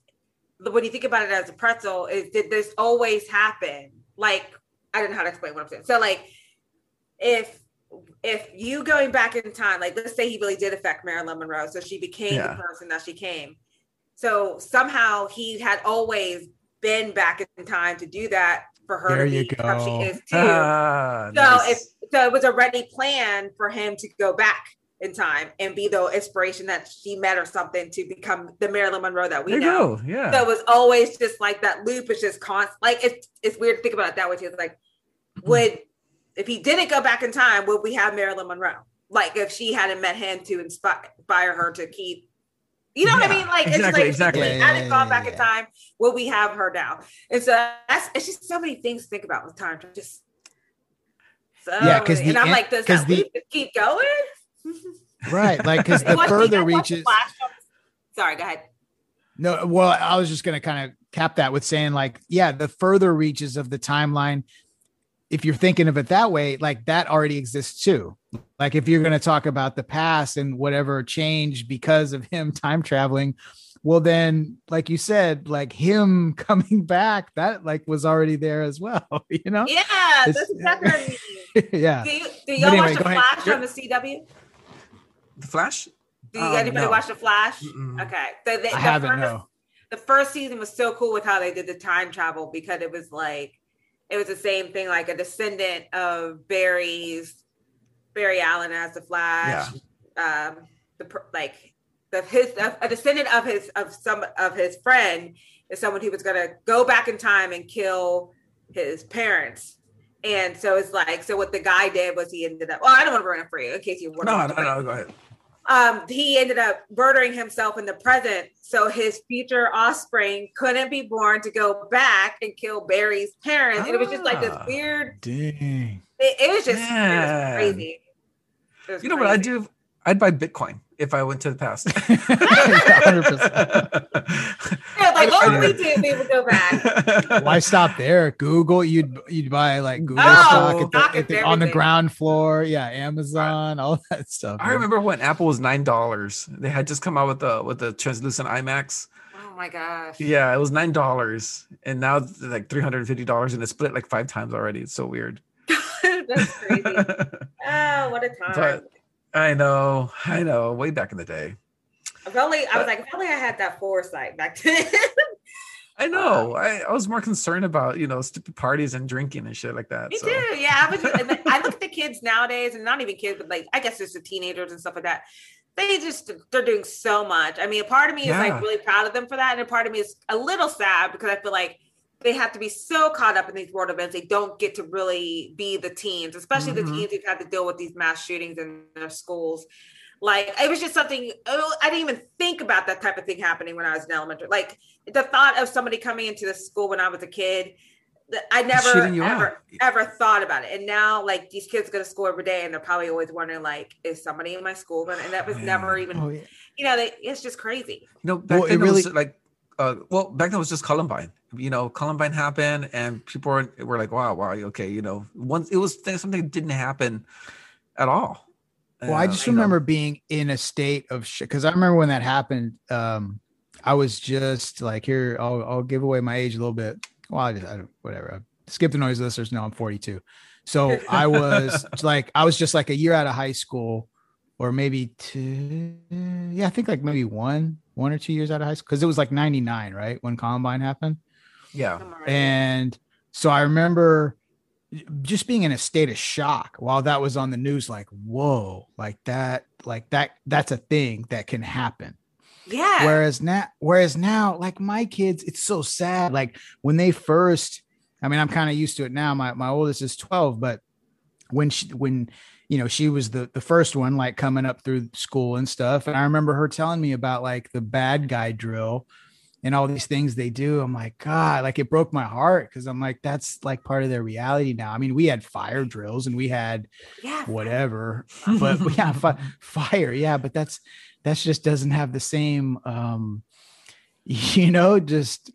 when you think about it as a pretzel, is did this always happen? Like I don't know how to explain what I'm saying. So like if if you going back in time, like let's say he really did affect Marilyn Monroe, so she became yeah. the person that she came. So somehow he had always been back in time to do that for her there to be how she is (laughs) too. Ah, so nice. if so it was already planned for him to go back in time and be the inspiration that she met or something to become the Marilyn Monroe that we there know. Go. Yeah. So it was always just like that loop is just constant. Like it's it's weird to think about it that way too. It's like, mm-hmm. would if he didn't go back in time, would we have Marilyn Monroe? Like if she hadn't met him to inspire, her to keep you know yeah, what I mean? Like exactly, it's like exactly. if we hadn't gone back in time, will we have her now? And so that's it's just so many things to think about with time. Just so yeah, because and I'm like, does that the, keep going? (laughs) right, like because the further reaches. Sorry, go ahead. No, well, I was just going to kind of cap that with saying, like, yeah, the further reaches of the timeline, if you're thinking of it that way, like that already exists too. Like if you're going to talk about the past and whatever changed because of him (laughs) time traveling, well then like you said like him (laughs) coming back that like was already there as well (laughs) you know yeah that's exactly what I mean. yeah do, you, do y'all anyway, watch the flash ahead. on the cw the flash do you, um, anybody no. watch the flash Mm-mm. okay so the, I the haven't first, no. the first season was so cool with how they did the time travel because it was like it was the same thing like a descendant of barry's barry allen as the flash yeah. um the like the his a descendant of his of some of his friend is someone who was going to go back in time and kill his parents. And so it's like, so what the guy did was he ended up. Well, I don't want to ruin it for you in case you want. No, no, no, go ahead. Um, he ended up murdering himself in the present, so his future offspring couldn't be born to go back and kill Barry's parents, ah, and it was just like this ah, weird. Dang. It, it was just it was crazy. It was you know crazy. what I'd do? I'd buy Bitcoin if I went to the past. 100%. (laughs) (laughs) yeah, (laughs) like what oh, would we do we would go back? (laughs) Why stop there? Google, you'd you'd buy like Google oh, stock, at the, at the, on the ground floor. Yeah, Amazon, all (laughs) that stuff. I remember when Apple was nine dollars. They had just come out with the with the translucent iMacs. Oh my gosh. Yeah, it was nine dollars, and now it's like three hundred and fifty dollars, and it's split like five times already. It's so weird. (laughs) That's crazy. oh, what a time! But, I know, I know. Way back in the day. If only I was like, if only I had that foresight back then. (laughs) I know. Um, I, I was more concerned about you know stupid parties and drinking and shit like that. Me so. too. Yeah, I was. I look at the kids nowadays, and not even kids, but like I guess just the teenagers and stuff like that. They just they're doing so much. I mean, a part of me yeah. is like really proud of them for that, and a part of me is a little sad because I feel like they have to be so caught up in these world events they don't get to really be the teens especially mm-hmm. the teens who've had to deal with these mass shootings in their schools like it was just something oh, i didn't even think about that type of thing happening when i was in elementary like the thought of somebody coming into the school when i was a kid I never ever ever thought about it. And now like these kids go to school every day and they're probably always wondering like, is somebody in my school? And that was oh, never even oh, yeah. you know, they, it's just crazy. You no, know, back well, then it really was like uh, well, back then it was just Columbine. You know, Columbine happened, and people were, were like, "Wow, wow, okay." You know, once it was something that didn't happen at all. Well, uh, I just remember know. being in a state of shit because I remember when that happened. Um, I was just like, here, I'll, I'll give away my age a little bit. Well, I, just, I don't, whatever. I skip the noise listeners No, I'm 42. So I was (laughs) like, I was just like a year out of high school, or maybe two. Yeah, I think like maybe one, one or two years out of high school because it was like 99 right when columbine happened yeah and so i remember just being in a state of shock while that was on the news like whoa like that like that that's a thing that can happen. Yeah. Whereas now whereas now like my kids it's so sad. Like when they first i mean i'm kind of used to it now. My, my oldest is 12 but when she when you know, she was the the first one like coming up through school and stuff. And I remember her telling me about like the bad guy drill and all these things they do. I'm like, God, like it broke my heart because I'm like, that's like part of their reality now. I mean, we had fire drills and we had yeah. whatever, (laughs) but yeah, fi- fire, yeah, but that's that's just doesn't have the same um (laughs) you know, just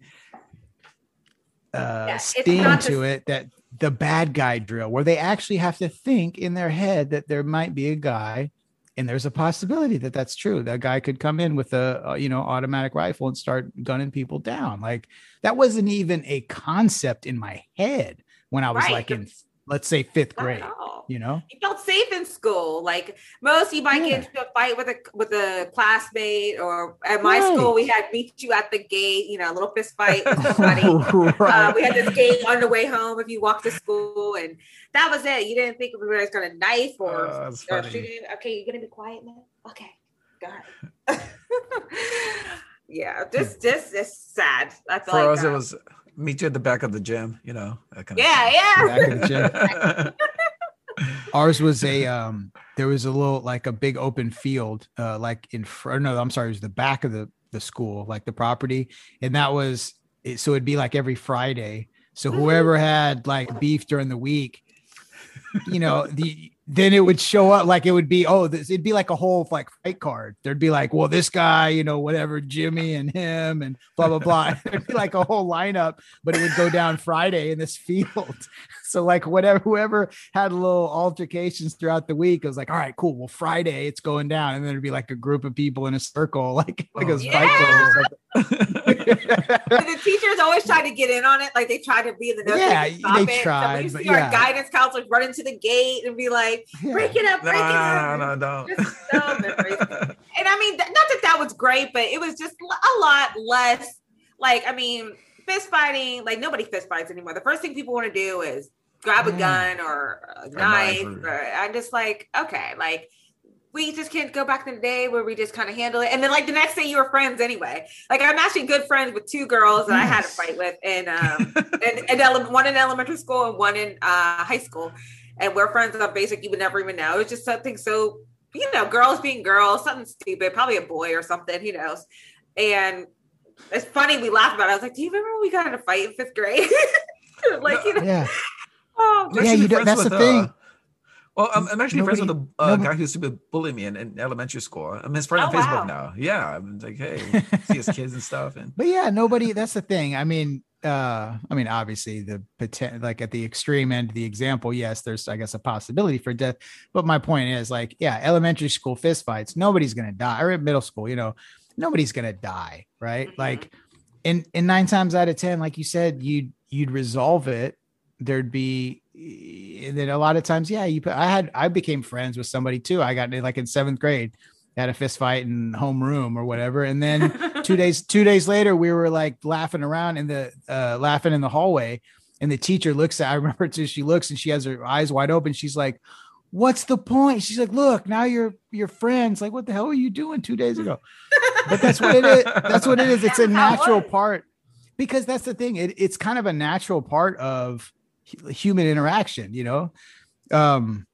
uh yeah, sting to it that the bad guy drill where they actually have to think in their head that there might be a guy and there's a possibility that that's true that guy could come in with a, a, you know automatic rifle and start gunning people down. Like that wasn't even a concept in my head when i was right. like in let's say fifth grade you know? You felt safe in school. Like most you might yeah. get into a fight with a with a classmate or at my right. school we had meet you at the gate you know a little fist fight (laughs) right. uh, we had this gate on the way home if you walked to school and that was it. You didn't think everybody was gonna knife or, uh, or shooting. Okay you're gonna be quiet now? Okay it (laughs) yeah this this is sad. I feel for like us it was meet you at the back of the gym you know That kind yeah yeah (laughs) Ours was a um there was a little like a big open field uh like in front no I'm sorry it was the back of the the school like the property. And that was it, so it'd be like every Friday. So whoever had like beef during the week you know the then it would show up like it would be oh this it'd be like a whole like fight card. There'd be like well this guy you know whatever jimmy and him and blah blah blah. (laughs) There'd be like a whole lineup but it would go down friday in this (laughs) field. So like whatever whoever had little altercations throughout the week it was like all right cool. Well friday it's going down. And then there'd be like a group of people in a circle (laughs) like like a yeah. fight club the teachers always try to get in on it. Like they try to be in the yeah they tried so but yeah. our guidance counselors run into the gate and be like like, break it up, break no, it up. No, no, no. (laughs) and I mean, not that that was great, but it was just a lot less. Like, I mean, fist fighting, like nobody fist fights anymore. The first thing people want to do is grab a mm. gun or a knife. Or, I'm just like, okay, like we just can't go back to the day where we just kind of handle it. And then like the next day you were friends anyway. Like I'm actually good friends with two girls that yes. I had a fight with and um (laughs) and, and ele- one in elementary school and one in uh, high school and we're friends on basic you would never even know it's just something so you know girls being girls something stupid probably a boy or something who knows and it's funny we laugh about it i was like do you remember when we got in a fight in fifth grade (laughs) like you know, yeah (laughs) oh yeah you don't, that's the thing uh, well, I'm, I'm actually nobody, friends with a uh, guy who used to bully me in, in, elementary school. I'm his friend oh, on Facebook wow. now. Yeah, I'm like, hey, see his kids and stuff. And (laughs) but yeah, nobody. That's the thing. I mean, uh i mean obviously the potential like at the extreme end the example yes there's i guess a possibility for death. But my point is like yeah elementary school fist fights nobody's gonna die or at middle school you know nobody's gonna die right? Mm-hmm. like in in nine times out of ten like you said you'd you'd resolve it there'd be and then a lot of times yeah you i had i became friends with somebody too. I got like in seventh grade had a fist fight in homeroom or whatever. And then (laughs) two days, two days later, we were like laughing around in the uh, laughing in the hallway. And the teacher looks at, I remember too, she looks and she has her eyes wide open. She's like, What's the point? She's like, Look, now you're your friends. Like, what the hell were you doing two days ago? But that's what it is. That's what it is. It's a (laughs) natural part because that's the thing. It, it's kind of a natural part of human interaction, you know? Um,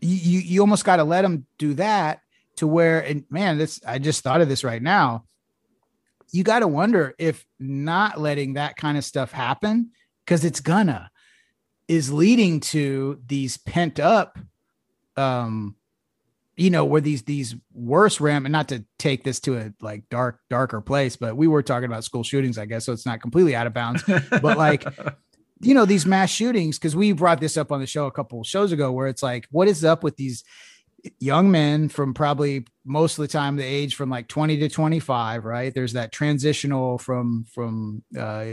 you, you almost got to let them do that to where and man this i just thought of this right now. You got to wonder if not letting that kind of stuff happen because it's gonna is leading to these pent up um you know where these these worse ram and not to take this to a like dark darker place but we were talking about school shootings i guess so it's not completely out of bounds. But like (laughs) you know these mass shootings because we brought this up on the show a couple shows ago where it's like what is up with these young men from probably most of the time the age from like 20 to 25 right? There's that transitional from from uh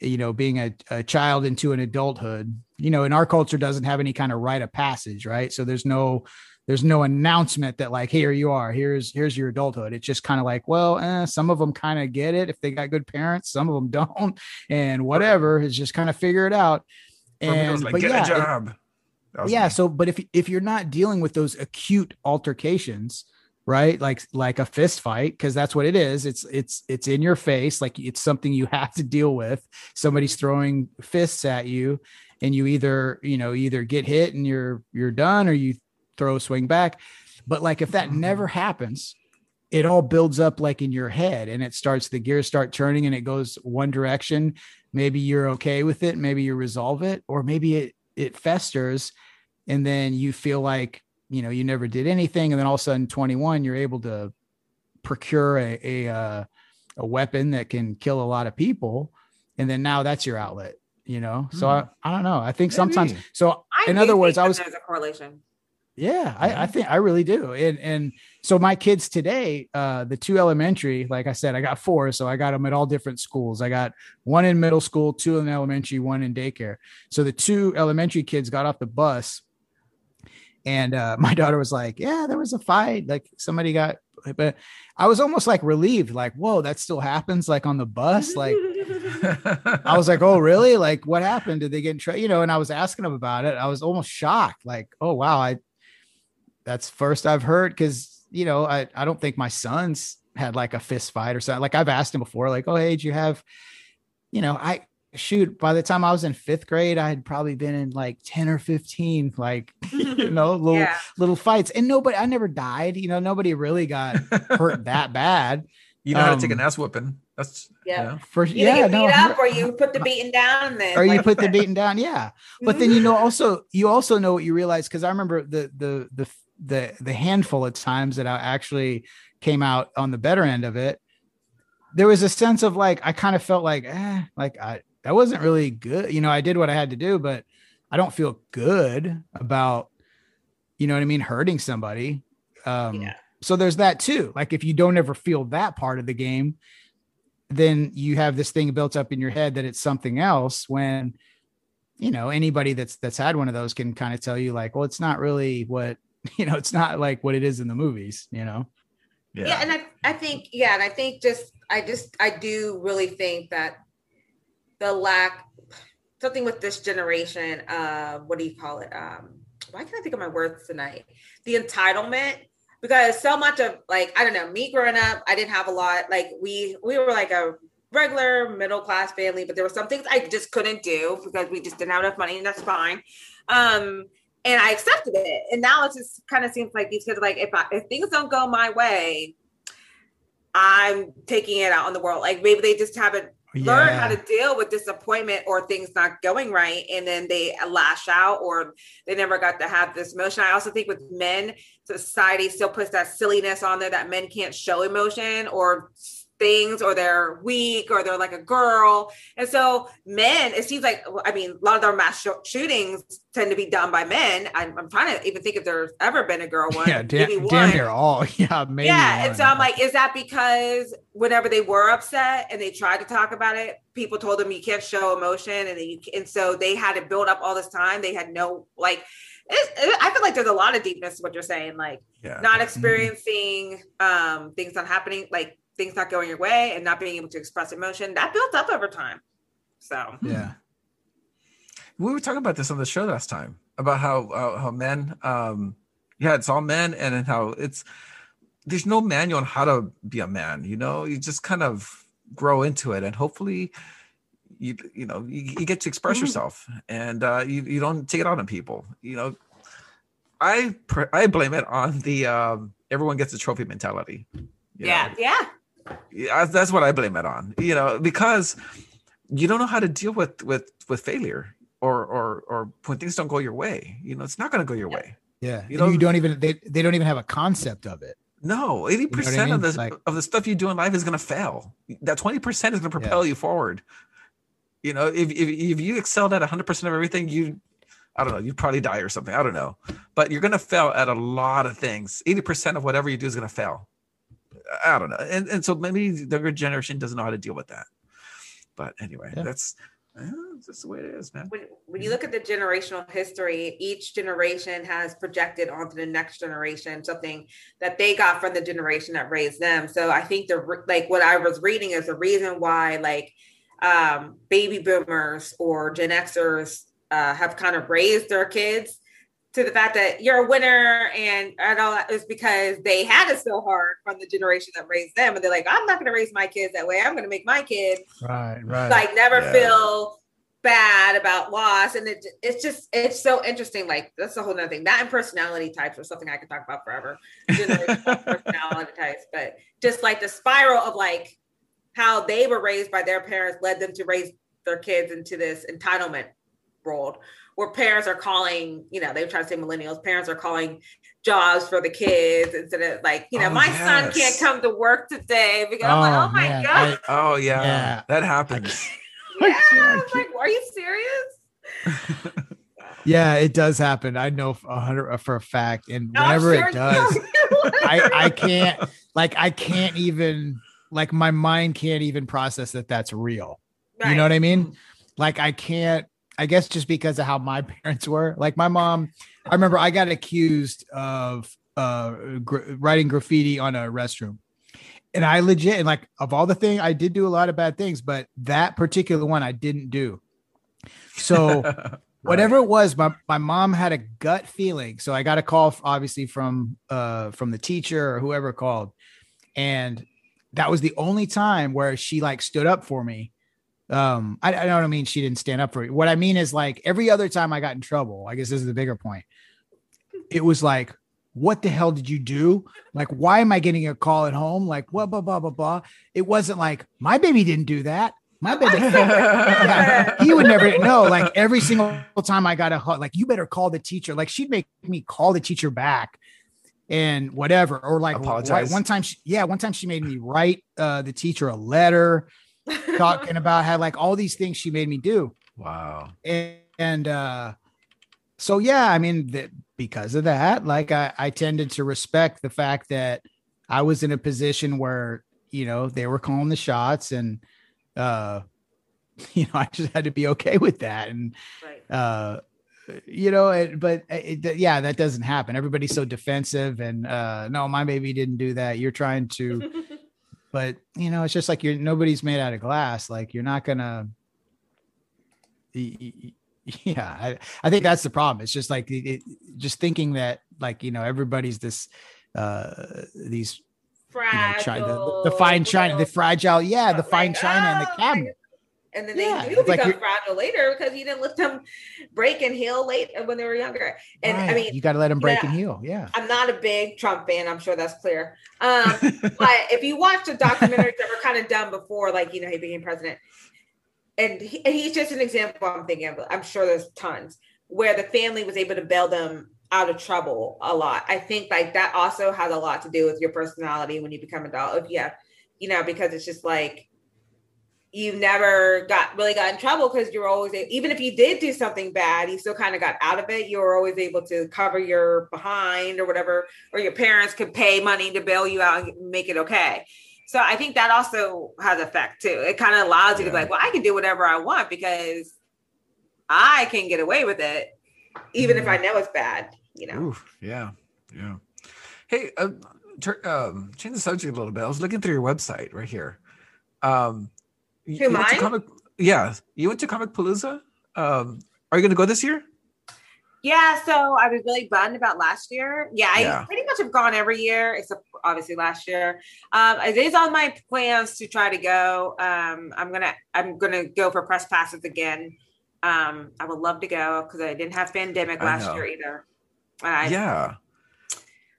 you know being a, a child into an adulthood. You know in our culture doesn't have any kind of rite of passage right? So there's no there's no announcement that like here you are. Here's here's your adulthood. It's just kind of like well eh, some of them kind of get it if they got good parents some of them (laughs) don't. And whatever is just kind of figure it out. And like, but get yeah, a job. it, yeah. Me. So, but if if you're not dealing with those acute altercations, right? Like like a fist fight, because that's what it is. It's it's it's in your face. Like it's something you (laughs) have to deal with. Somebody's throwing fists at you, and you either you know either get hit and you're you're done, or you throw a swing back. But like if that mm-hmm. never happens, it all builds up like in your head and it starts the gears start turning and it goes one direction maybe you're okay with it maybe you resolve it or maybe it it festers and then you feel like you know you never did anything and then all of a sudden 21 you're able to procure a a, uh, a weapon that can kill a lot of people and then now that's your outlet you know so mm. I, I don't know i think Maybe. sometimes so I in other words i was there's a correlation Yeah, I, I, think I really do. And and so my kids today, uh, the two elementary, like I said, I got four, so I got them at all different schools. I got one in middle school, two in elementary, one in daycare. So the two elementary kids got off the bus, and uh, (laughs) my daughter was like, "Yeah, there was a fight. Like somebody got." But I was almost like relieved, like, "Whoa, that still happens!" Like on the bus, like. I was like, "Oh, really? Like, what happened? Did they get in trouble?" You know, and I was asking them about it. I was almost shocked, like, "Oh, wow, I that's first I've heard because you know I I don't think my sons had like a fist fight or something. Like I've asked him before, like, oh hey, did you have, you know, I shoot by the time I was in fifth grade, I had probably been in like 10 or 15, like, (laughs) you (laughs) know, little yeah. little fights. And nobody I never died, you know, nobody really got hurt (laughs) that bad. You know um, how to take an um, ass whooping. That's yeah. You know. For yeah, you no, beat up or you put the beating down then. Or you put the beating down, yeah. But then you know also you also know what you realize because I remember the the the the the handful of times that I actually came out on the better end of it, there was a sense of like I kind of felt like, eh, like I that wasn't really good. You know, I did what I had to do, but I don't feel good about, you know what I mean, hurting somebody. Um, yeah. So there's that too. Like if you don't ever feel that part of the game, then you have this thing built up in your head that it's something else. When you know anybody that's that's had one of those can kind of tell you like, well, it's not really what (laughs) you know, it's not like what it is in the movies, you know? Yeah. yeah. And I, I think, yeah. And I think just, I just, I do really think that the lack, something with this generation, uh, what do you call it? Um, why can't I think of my words tonight? The entitlement, because so much of like, I don't know, me growing up, I didn't have a lot. Like we, we were like a regular middle class family, but there were some things I just couldn't do because we just didn't have enough money and that's fine. Um, and I accepted it. And now it just kind of seems like these kids like, if I, if things don't go my way, I'm taking it out on the world. Like maybe they just haven't yeah. learned how to deal with disappointment or things not going right, and then they lash out, or they never got to have this emotion. I also think with men, society still puts that silliness on there that men can't show emotion or things or they're weak or they're like a girl. And so men, it seems like, I mean, a lot of their mass sh- shootings tend to be done by men. I'm, I'm, trying to even think if there's ever been a girl (laughs) one. Yeah, damn, damn near all. (laughs) Yeah, maybe. Yeah. One. And so I'm like, is that because whenever they were upset and they tried to talk about it, people told them you can't show emotion and then you, and so they had to build up all this time. They had no like it, it, I feel like there's a lot of deepness to what you're saying, like yeah. not mm-hmm. experiencing mm-hmm. um, things not happening, like things not going your way and not being able to express emotion that built up over time. So. Yeah. We were talking about this on the show last time about how uh, how men um yeah it's all men and how it's there's no manual on how to be a man you know? You just kind of grow into it and hopefully you you know you, you get to express mm-hmm. yourself and uh you, you don't take it out on people you know? I i blame it on the um everyone gets a trophy mentality. Yeah know? yeah yeah, that's what I blame it on. You know, because you don't know how to deal with with with failure or or or when things don't go your way. You know, it's not going to go your way. Yeah, you know, you don't even they they don't even have a concept of it. No, eighty percent I mean? of the like, of the stuff you do in life is going to fail. That twenty percent is going to propel yeah. you forward. You know, if if, if you excelled at hundred percent of everything, you I don't know, you'd probably die or something. I don't know. But you're going to fail at a lot of things. 80% of whatever you do is going to fail. I don't know. And, and so maybe the younger generation doesn't know how to deal with that. But anyway, yeah. that's that's the way it is, man. When, when you look at the generational history, each generation has projected onto the next generation something that they got from the generation that raised them. So I think the like what I was reading is the reason why like um, baby boomers or Gen Xers uh, have kind of raised their kids to the fact that you're a winner and, and all that is because they had it so hard from the generation that raised them. And they're like, I'm not going to raise my kids that way. I'm going to make my kids right, right. like never yeah. feel bad about loss. And it, it's just, it's so interesting. Like that's a whole nother thing. That and personality types are something I could talk about forever. (laughs) personality types, but just like the spiral of like how they were raised by their parents led them to raise their kids into this entitlement world where parents are calling, you know, they try to say millennials, parents are calling jobs for the kids instead of like, you know, oh, my yes. son can't come to work today because oh, I'm like, oh, oh my man. God. I, oh yeah, yeah, that happens. (laughs) (laughs) yeah. like, are you serious? (laughs) Yeah, it does happen. I know for a hundred uh, for a fact, and whenever sure it does, I I can't like I can't even like my mind can't even process that that's real. Right. You know what I mean? Like I can't. I guess just because of how my (laughs) parents were. Like my mom, I remember I got accused of uh writing graffiti on a restroom and I legit and like of all the thing I did do a lot of bad things, but that particular one I didn't do. So (laughs) right. whatever it was, my, my mom had a gut feeling. So I got a call obviously from uh from the teacher or whoever called. And that was the only time where she like stood up for me. Um, I, I don't mean she didn't stand up for me. What I mean is like every other time I got in trouble, I guess this is the bigger point. It was like, what the hell did you do? Like, why am I getting a call at home? Like, blah, blah, blah, blah, blah. It wasn't like my baby didn't do that. My baby, (laughs) yeah, he would never know. Like every single time I got a hug, like, you better call the teacher. Like she'd make me call the teacher back and whatever. Or like Apologize. one time, she, yeah, one time she made me write uh, the teacher a letter talking about how like all these things she made me do. Wow. And, and uh, so yeah, I mean, the, because of that, like I, I tended to respect the fact that I was in a position where, you know, they were calling the shots and, uh, (laughs) you know, I just had to be okay with that. And, right. uh, you know, it, but it, yeah, that doesn't happen. Everybody's so defensive and, uh, no, my baby didn't do that. You're trying to, (laughs) but you know, it's just like you're, nobody's made out of glass. Like you're not gonna, (laughs) yeah I, I think that's the problem it's just like it, just thinking that like you know everybody's this uh these fragile, you know, china, the, the, fine china the fragile yeah the fine like, china oh, and the oh, cabinet and then they yeah, do become like fragile later because you didn't let them break and heal late when they were younger. And right. I mean, you got to let them break yeah, and heal. Yeah. I'm not a big Trump fan. I'm sure that's clear. Um, (laughs) but if you watch the documentaries that were kind of done before, like, you know, he became president, and, he, and he's just an example I'm thinking of. I'm sure there's tons where the family was able to bail them out of trouble a lot. I think like that also has a lot to do with your personality when you become adult. If you have, you know, because it's just like you never got really got in trouble because you're always even if you did do something bad, you still kind of got out of it. You were always able to cover your behind or whatever, or your parents could pay money to bail you out and make it okay. So I think that also has effect too. It kind of allows you to be like, well, I can do whatever I want because I can get away with it, even mm. if I know it's bad. You know. Oof, yeah, yeah. Hey, uh, ter- um, change the subject a little bit. I was looking through your website right here. Um, you, mine? Comic, yeah, you went to Comicpalooza. Um, are you going to go this year? Yeah, so I was really bummed about last year. Yeah, I pretty much have gone every year except obviously last year. Um, it is on my plans to try to go. Um, I'm gonna I'm gonna go for press passes again. Um, I would love to go because I didn't have pandemic last year either. I, yeah,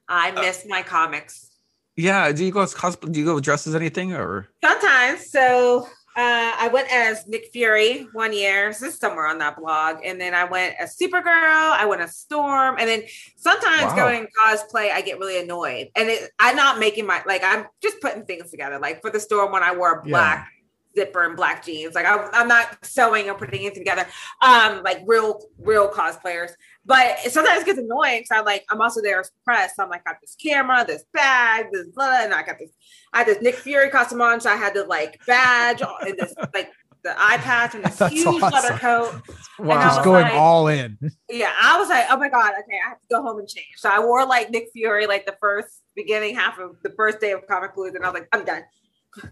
I miss uh, my comics. Yeah, do you go cosplay? Do you go dressed as anything or sometimes? So uh, I went as Nick Fury one year. This is somewhere on that blog. And then I went as Supergirl. I went as Storm. And then sometimes wow. going cosplay, I get really annoyed. And it, I'm not making my, like, I'm just putting things together. Like for the Storm, when I wore black yeah. zipper and black jeans, like I, I'm not sewing or putting anything together. Um, like real, real cosplayers. But sometimes it gets annoying because I'm like, I'm also there as press. So I'm like, I got this camera, this bag, this blah, and I got this, I had this Nick Fury costume on, so I had the like badge and this like the eye patch and this (laughs) That's huge awesome. leather coat. Wow. Just going like, all in. (laughs) Yeah. I was like, oh my God, okay, I have to go home and change. So I wore like Nick Fury like the first beginning half of the first day of Comicpalooza, and I was like, I'm done.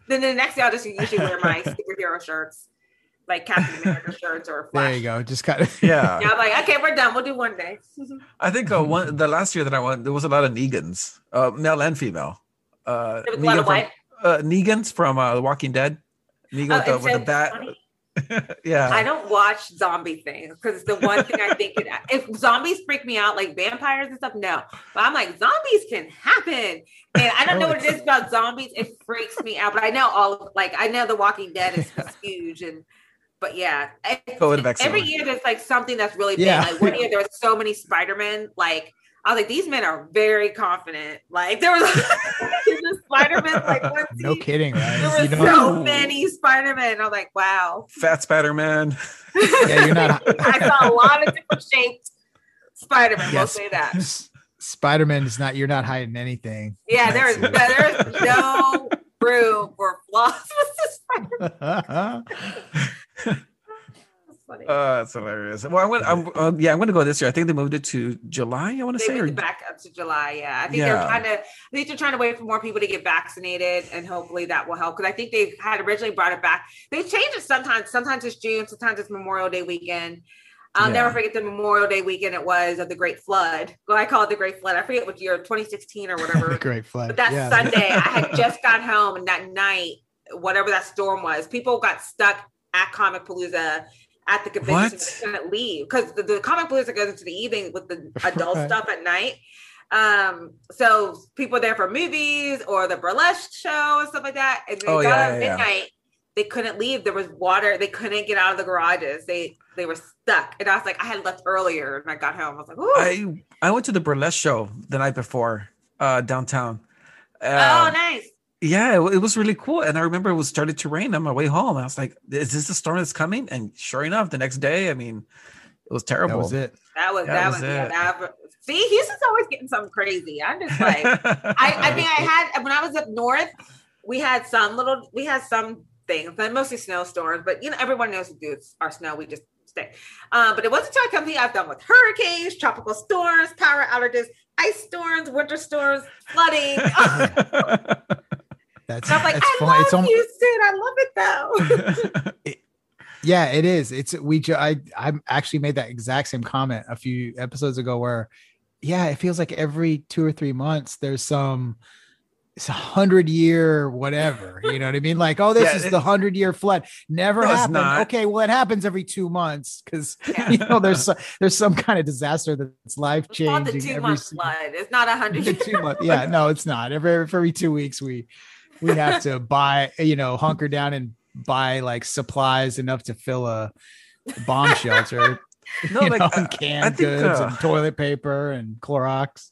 Then the next day I'll just usually wear my (laughs) superhero shirts like Captain America shirts or Flash. There you go. Just kind of (laughs) yeah. yeah. I'm like, okay, we're done. We'll do one day. (laughs) I think uh, one the last year that I went, there was a lot of Negans, uh, male and female. Uh, Negan from, uh, Negans from uh, The Walking Dead. Negan oh, with, the, with the bat. (laughs) yeah. I don't watch zombie things because the one thing I think it, if zombies freak me out, like vampires and stuff, no. But I'm like, zombies can happen. And I don't know what it is about zombies. It freaks me out. But I know all like I know The Walking Dead is, is huge and but yeah, every year there's like something that's really big. Yeah. Like one year there was so many Spider-Man. Like I was like, these men are very confident. Like there was (laughs) a Spider-Man like (laughs) one No kidding, right? There were you know, so many Spider-Man. I was like, wow. Fat Spider-Man. (laughs) yeah, you're not I saw a lot of different shaped Spider-Man. Yes. We'll say that. Spider-Man is not you're not hiding anything. Yeah, there is there is no room for flaws with this Spider-Man funny. Uh, that's hilarious. Well, I'm gonna, I'm, uh, yeah, I'm going to go this year. I think they moved it to July. I want to say, or back up to July. Yeah, I think yeah. they're trying to. I think they're trying to wait for more people to get vaccinated, and hopefully that will help. Because I think they had originally brought it back. They change it sometimes. Sometimes it's June. Sometimes it's Memorial Day weekend. I'll yeah. never forget the Memorial Day weekend it was of the Great Flood. Well, I call it the Great Flood. I forget what year, 2016 or whatever. (laughs) Great Flood. But that yeah. Sunday, I had (laughs) just got home, and that night, whatever that storm was, people got stuck at Comicpalooza at the convention what? couldn't leave because the, the Comicpalooza goes into the evening with the (laughs) adult right. stuff at night. Um, so people there for movies or the burlesque show and stuff like that. And they oh, got yeah, yeah, midnight. Yeah. They couldn't leave. There was water. They couldn't get out of the garages. They they were stuck. And I was like, I had left earlier and I got home. I was like, Ooh. I I went to the burlesque show the night before uh downtown. oh, um, nice yeah, it, it, was really cool. And I remember it was started to rain on my way home. I was like, "Is this the storm that's coming?" And sure enough, the next day, I mean, it was terrible. That was it. That was that, that was, was it. Yeah, that, see, Houston's always getting something crazy. I'm just like, I, I mean, I had when I was up north, we had some little, we had some things, but mostly snowstorms. But you know, everyone knows to do our snow. We just stay. Uh, but it wasn't until I come here, I've done with hurricanes, tropical storms, power outages, ice storms, winter storms, flooding. (laughs) (laughs) That's, I'm like, that's I fun. love it's almost, Houston. I love it though. (laughs) it, yeah, it is. It's we. I I actually made that exact same comment a few episodes ago where, yeah, it feels like every two or three months there's some it's a hundred year whatever (laughs) you know what i mean like oh this yeah, is the hundred year flood never no, happened okay well it happens every two months because (laughs) yeah. you know there's there's some kind of disaster that's life changing it's not the two month flood it's not a hundred two months yeah no it's not every every two weeks we we have to buy, you know, hunker down and buy like supplies enough to fill a bomb shelter. (laughs) no, like know, uh, canned think, goods uh, and toilet paper and Clorox.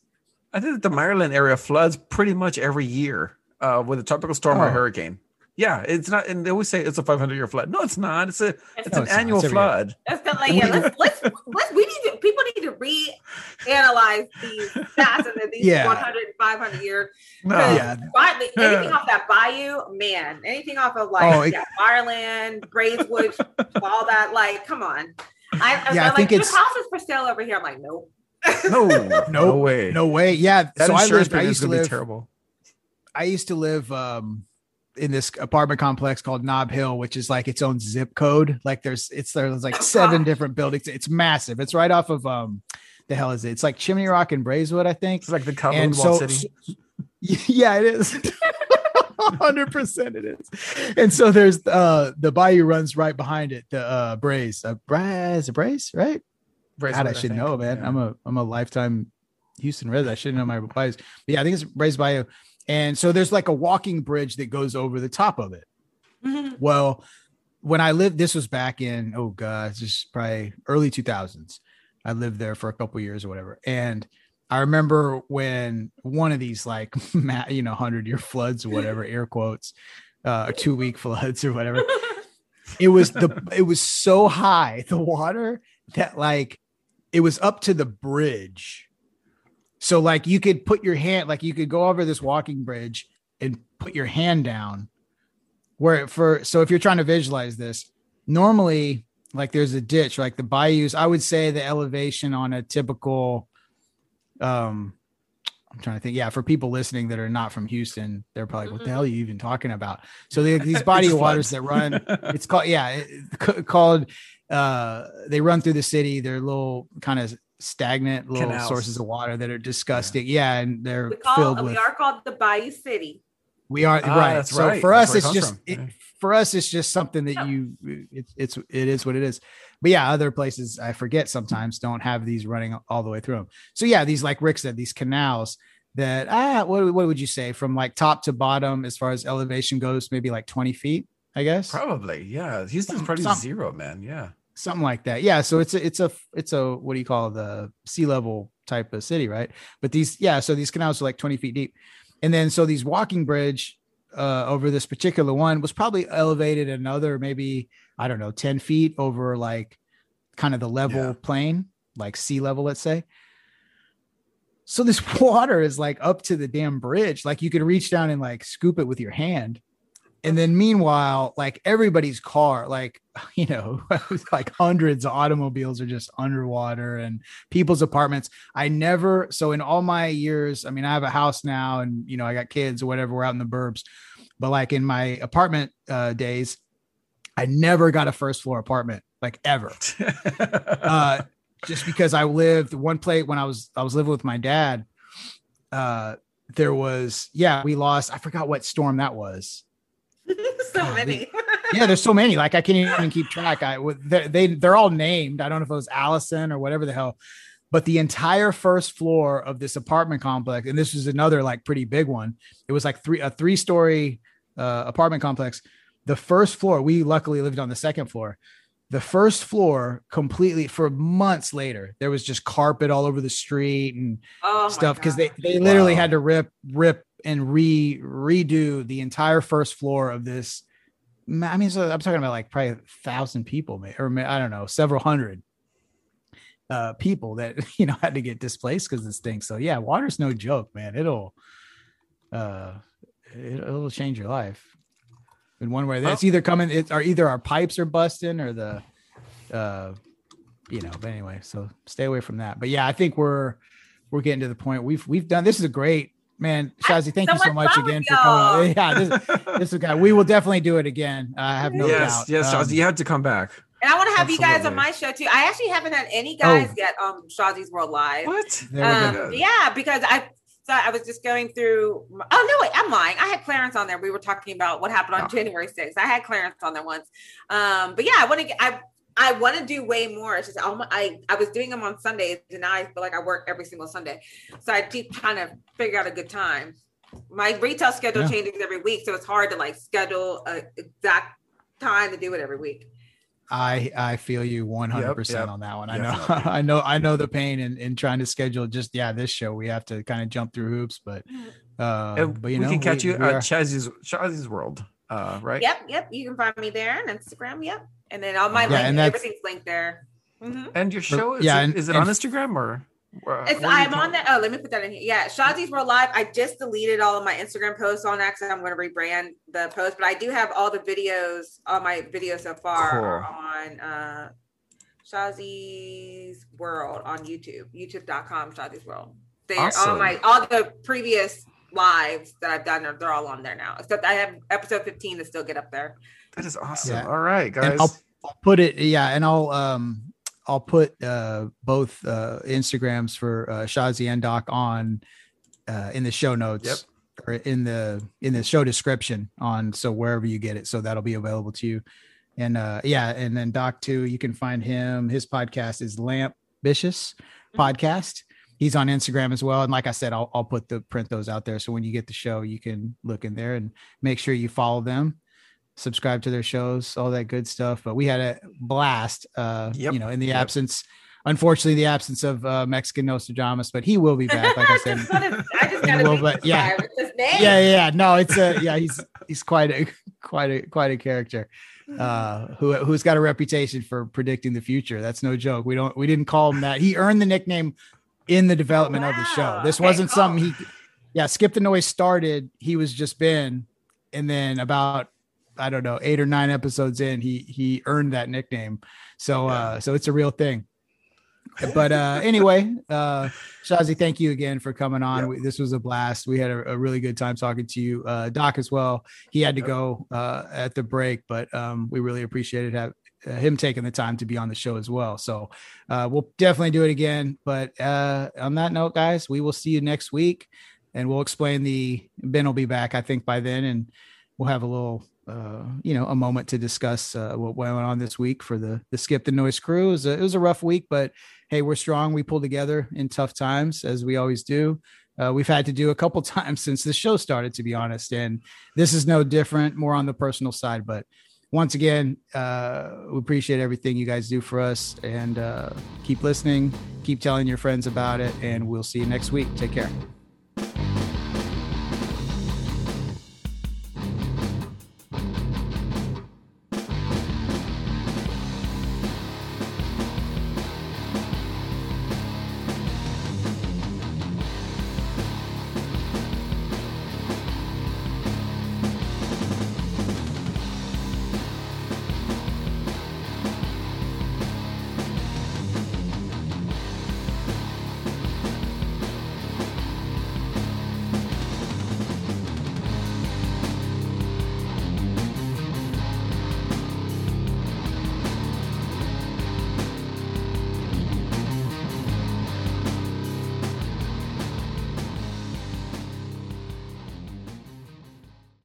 I think the Maryland area floods pretty much every year uh, with a tropical storm oh. or hurricane. Yeah, it's not, and they always say it's a 500 year flood. No, it's not. It's a it's, no, an it's annual flood. That's kind of like yeah. Let's, (laughs) let's let's we need to people need to reanalyze these stats and these yeah. 100 500 years. No, yeah. anything (laughs) off that bayou, man. Anything off of like oh, yeah, Meyerland, Braeswood, (laughs) all that. Like, come on. I, I yeah, I like, think it's houses for sale over here. I'm like, nope. no, no, no way, no way. Yeah, that so I lived. I used to live terrible. I used to live. um in this apartment complex called Nob Hill, which is like its own zip code. Like there's it's there's like (laughs) seven different buildings. It's massive. It's right off of um the hell is it? It's like Chimney Rock and Braeswood, I think. It's like the Commonwealth so, City. So, (laughs) yeah, it is. (laughs) Hundred percent, it is. And so there's uh the bayou runs right behind it. The uh Brays, uh, Brays, Brays, right? Brays. God, I should I know, man. Yeah. I'm a I'm a lifetime Houston resident. I should know my replies. But yeah, I think it's Brays Bayou. And so there's like a walking bridge that goes over the top of it. Mm-hmm. Well, when I lived, this was back in, oh God, this is probably early 2000s. I lived there for a couple years or whatever. And I remember when one of these like, (laughs) you know, 100 year floods or whatever, (laughs) air quotes, uh, two week floods or whatever. (laughs) it was the, it was so high, the water that like it was up to the bridge so like you could put your hand, like you could go over this walking bridge and put your hand down. Where for so if you're trying to visualize this, normally like there's a ditch, like the bayous. I would say the elevation on a typical um I'm trying to think. Yeah, for people listening that are not from Houston, they're probably like, "What the hell are you even talking about?" So they, these (laughs) body of waters that run, it's called yeah, it, called. Uh, they run through the city. They're little kind of stagnant little Canals. sources of water that are disgusting. Yeah, yeah and they're we call, filled with. We are called the Bayou City. We are ah, right. so right. for that's us, it's just it, for us, it's just something that you it's it's it is what it is. But yeah, other places I forget sometimes don't have these running all the way through them. So yeah, these like Rick said, these canals that ah, what what would you say from like top to bottom as far as elevation goes, maybe like twenty feet, I guess. Probably, yeah. Houston's probably Some, zero, man. Yeah something like that. Yeah. So it's a it's a it's a what do you call the sea level type of city, right? But these yeah, so these canals are like 20 feet deep, and then so these walking bridge uh, over this particular one was probably elevated another maybe I don't know 10 feet over like kind of the level yeah. plane, like sea level, let's say. So this (laughs) water is like up to the damn bridge. Like you could reach down and like scoop it with your hand. And then meanwhile, like everybody's car, like, (laughs) you know, (laughs) like hundreds of automobiles are just underwater and people's apartments. I never, so in all my years, I mean, I have a house now and, you know, I got kids or whatever, we're out in the burbs. But like in my apartment uh, days, I never got a first floor apartment, like ever. (laughs) uh, just because I lived one place when I was I was living with my dad. Uh, there was yeah, we lost. I forgot what storm that was. (laughs) so many. (laughs) yeah, there's so many. Like I can't even keep track. I they, they they're all named. I don't know if it was Allison or whatever the hell. But the entire first floor of this apartment complex, and this was another like pretty big one. It was like three a three story uh, apartment complex. The first floor, we luckily lived on the second floor the first floor completely for months later there was just carpet all over the street and oh stuff because they, they literally wow. had to rip rip and re redo the entire first floor of this i mean so i'm talking about like probably a thousand people or i don't know several hundred uh people that (laughs) you know had to get displaced because this thing so yeah water's no joke man it'll uh it, it'll change your life in one way. It's either coming, it are either our pipes are busting or the, uh, you know. But anyway, so stay away from that. But yeah, I think we're we're getting to the point. We've we've done. This is a great man, Shazi, Thank so you so much again for coming. Out. (laughs) Yeah, this, this is guy. We will definitely do it again. I have no yes, doubt. Yes, Shazi, um, you have to come back. And I want to have Absolutely. you guys on my show too. I actually haven't had any guys oh. get um Shazi's World Live. What? Um, yeah, because I so I was just going through. Oh no, wait, I'm lying. I had Clarence on there. We were talking about what happened on oh. January 6th. I had Clarence on there once. Um, but yeah, I want to. I I want to do way more. It's just I I was doing them on Sundays, and now I feel like I work every single Sunday. So I keep trying to figure out a good time. My retail schedule yeah. changes every week, so it's hard to like schedule a exact time to do it every week. I I feel you 100% yep, yep. on that one. I know (laughs) I know I know the pain in, in trying to schedule just yeah this show we have to kind of jump through hoops but uh but you we know, can catch we, you at Shazi's Shazi's World uh right Yep yep you can find me there on Instagram yep and then all my yeah, link everything's linked there mm-hmm. and your show is yeah, it, and, is it on Instagram or I'm on that. Oh, let me put that in here. Yeah, Shazi's World Live. I just deleted all of my Instagram posts on that because I'm going to rebrand the post, but I do have all the videos, all my videos so far cool. on uh, Shazi's World on YouTube, youtube.com, Shazi's World. They're awesome. all my, all the previous lives that I've done, they're all on there now, except I have episode 15 to still get up there. That is awesome. Yeah. All right, guys. I'll, I'll put it, yeah, and I'll, um, I'll put uh, both uh, Instagrams for uh, Shazi and Doc on uh, in the show notes yep. or in the in the show description on so wherever you get it, so that'll be available to you. And uh, yeah, and then Doc too, you can find him. His podcast is Lamp Vicious mm-hmm. Podcast. He's on Instagram as well. And like I said, I'll, I'll put the print those out there. So when you get the show, you can look in there and make sure you follow them subscribe to their shows, all that good stuff. But we had a blast, uh, yep. you know, in the yep. absence, unfortunately, the absence of uh, Mexican Nostradamus, but he will be (laughs) back. Like I said, I just gotta will, but yeah, yeah, yeah, no, it's a, yeah, he's, he's quite a, quite a, quite a character uh who who's got a reputation for predicting the future that's no joke we don't we didn't call him that he earned the nickname in the development wow. of the show this okay, wasn't cool. something he yeah skip the noise started he was just been and then about I don't know, eight or nine episodes in, he he earned that nickname. So uh so it's a real thing. (laughs) But uh anyway, uh Shazi, thank you again for coming on. Yep. We, this was a blast. We had a, a, really good time talking to you. Uh Doc as well. He had to yep. go uh at the break, but um we really appreciated have, uh, him taking the time to be on the show as well. So uh we'll definitely do it again. But uh on that note, guys, we will see you next week and we'll explain the Ben will be back, I think, by then, and we'll have a little uh, you know, a moment to discuss uh, what went on this week for the the Skip the Noise crew. It was, a, it was a rough week, but hey, we're strong. We pull together in tough times as we always do. Uh, we've had to do a couple (laughs) times since the show started, to be honest, and this is no different. More on the personal side, but once again, uh, we appreciate everything you guys do for us and uh, keep listening, keep telling your friends about it, and we'll see you next week. Take care.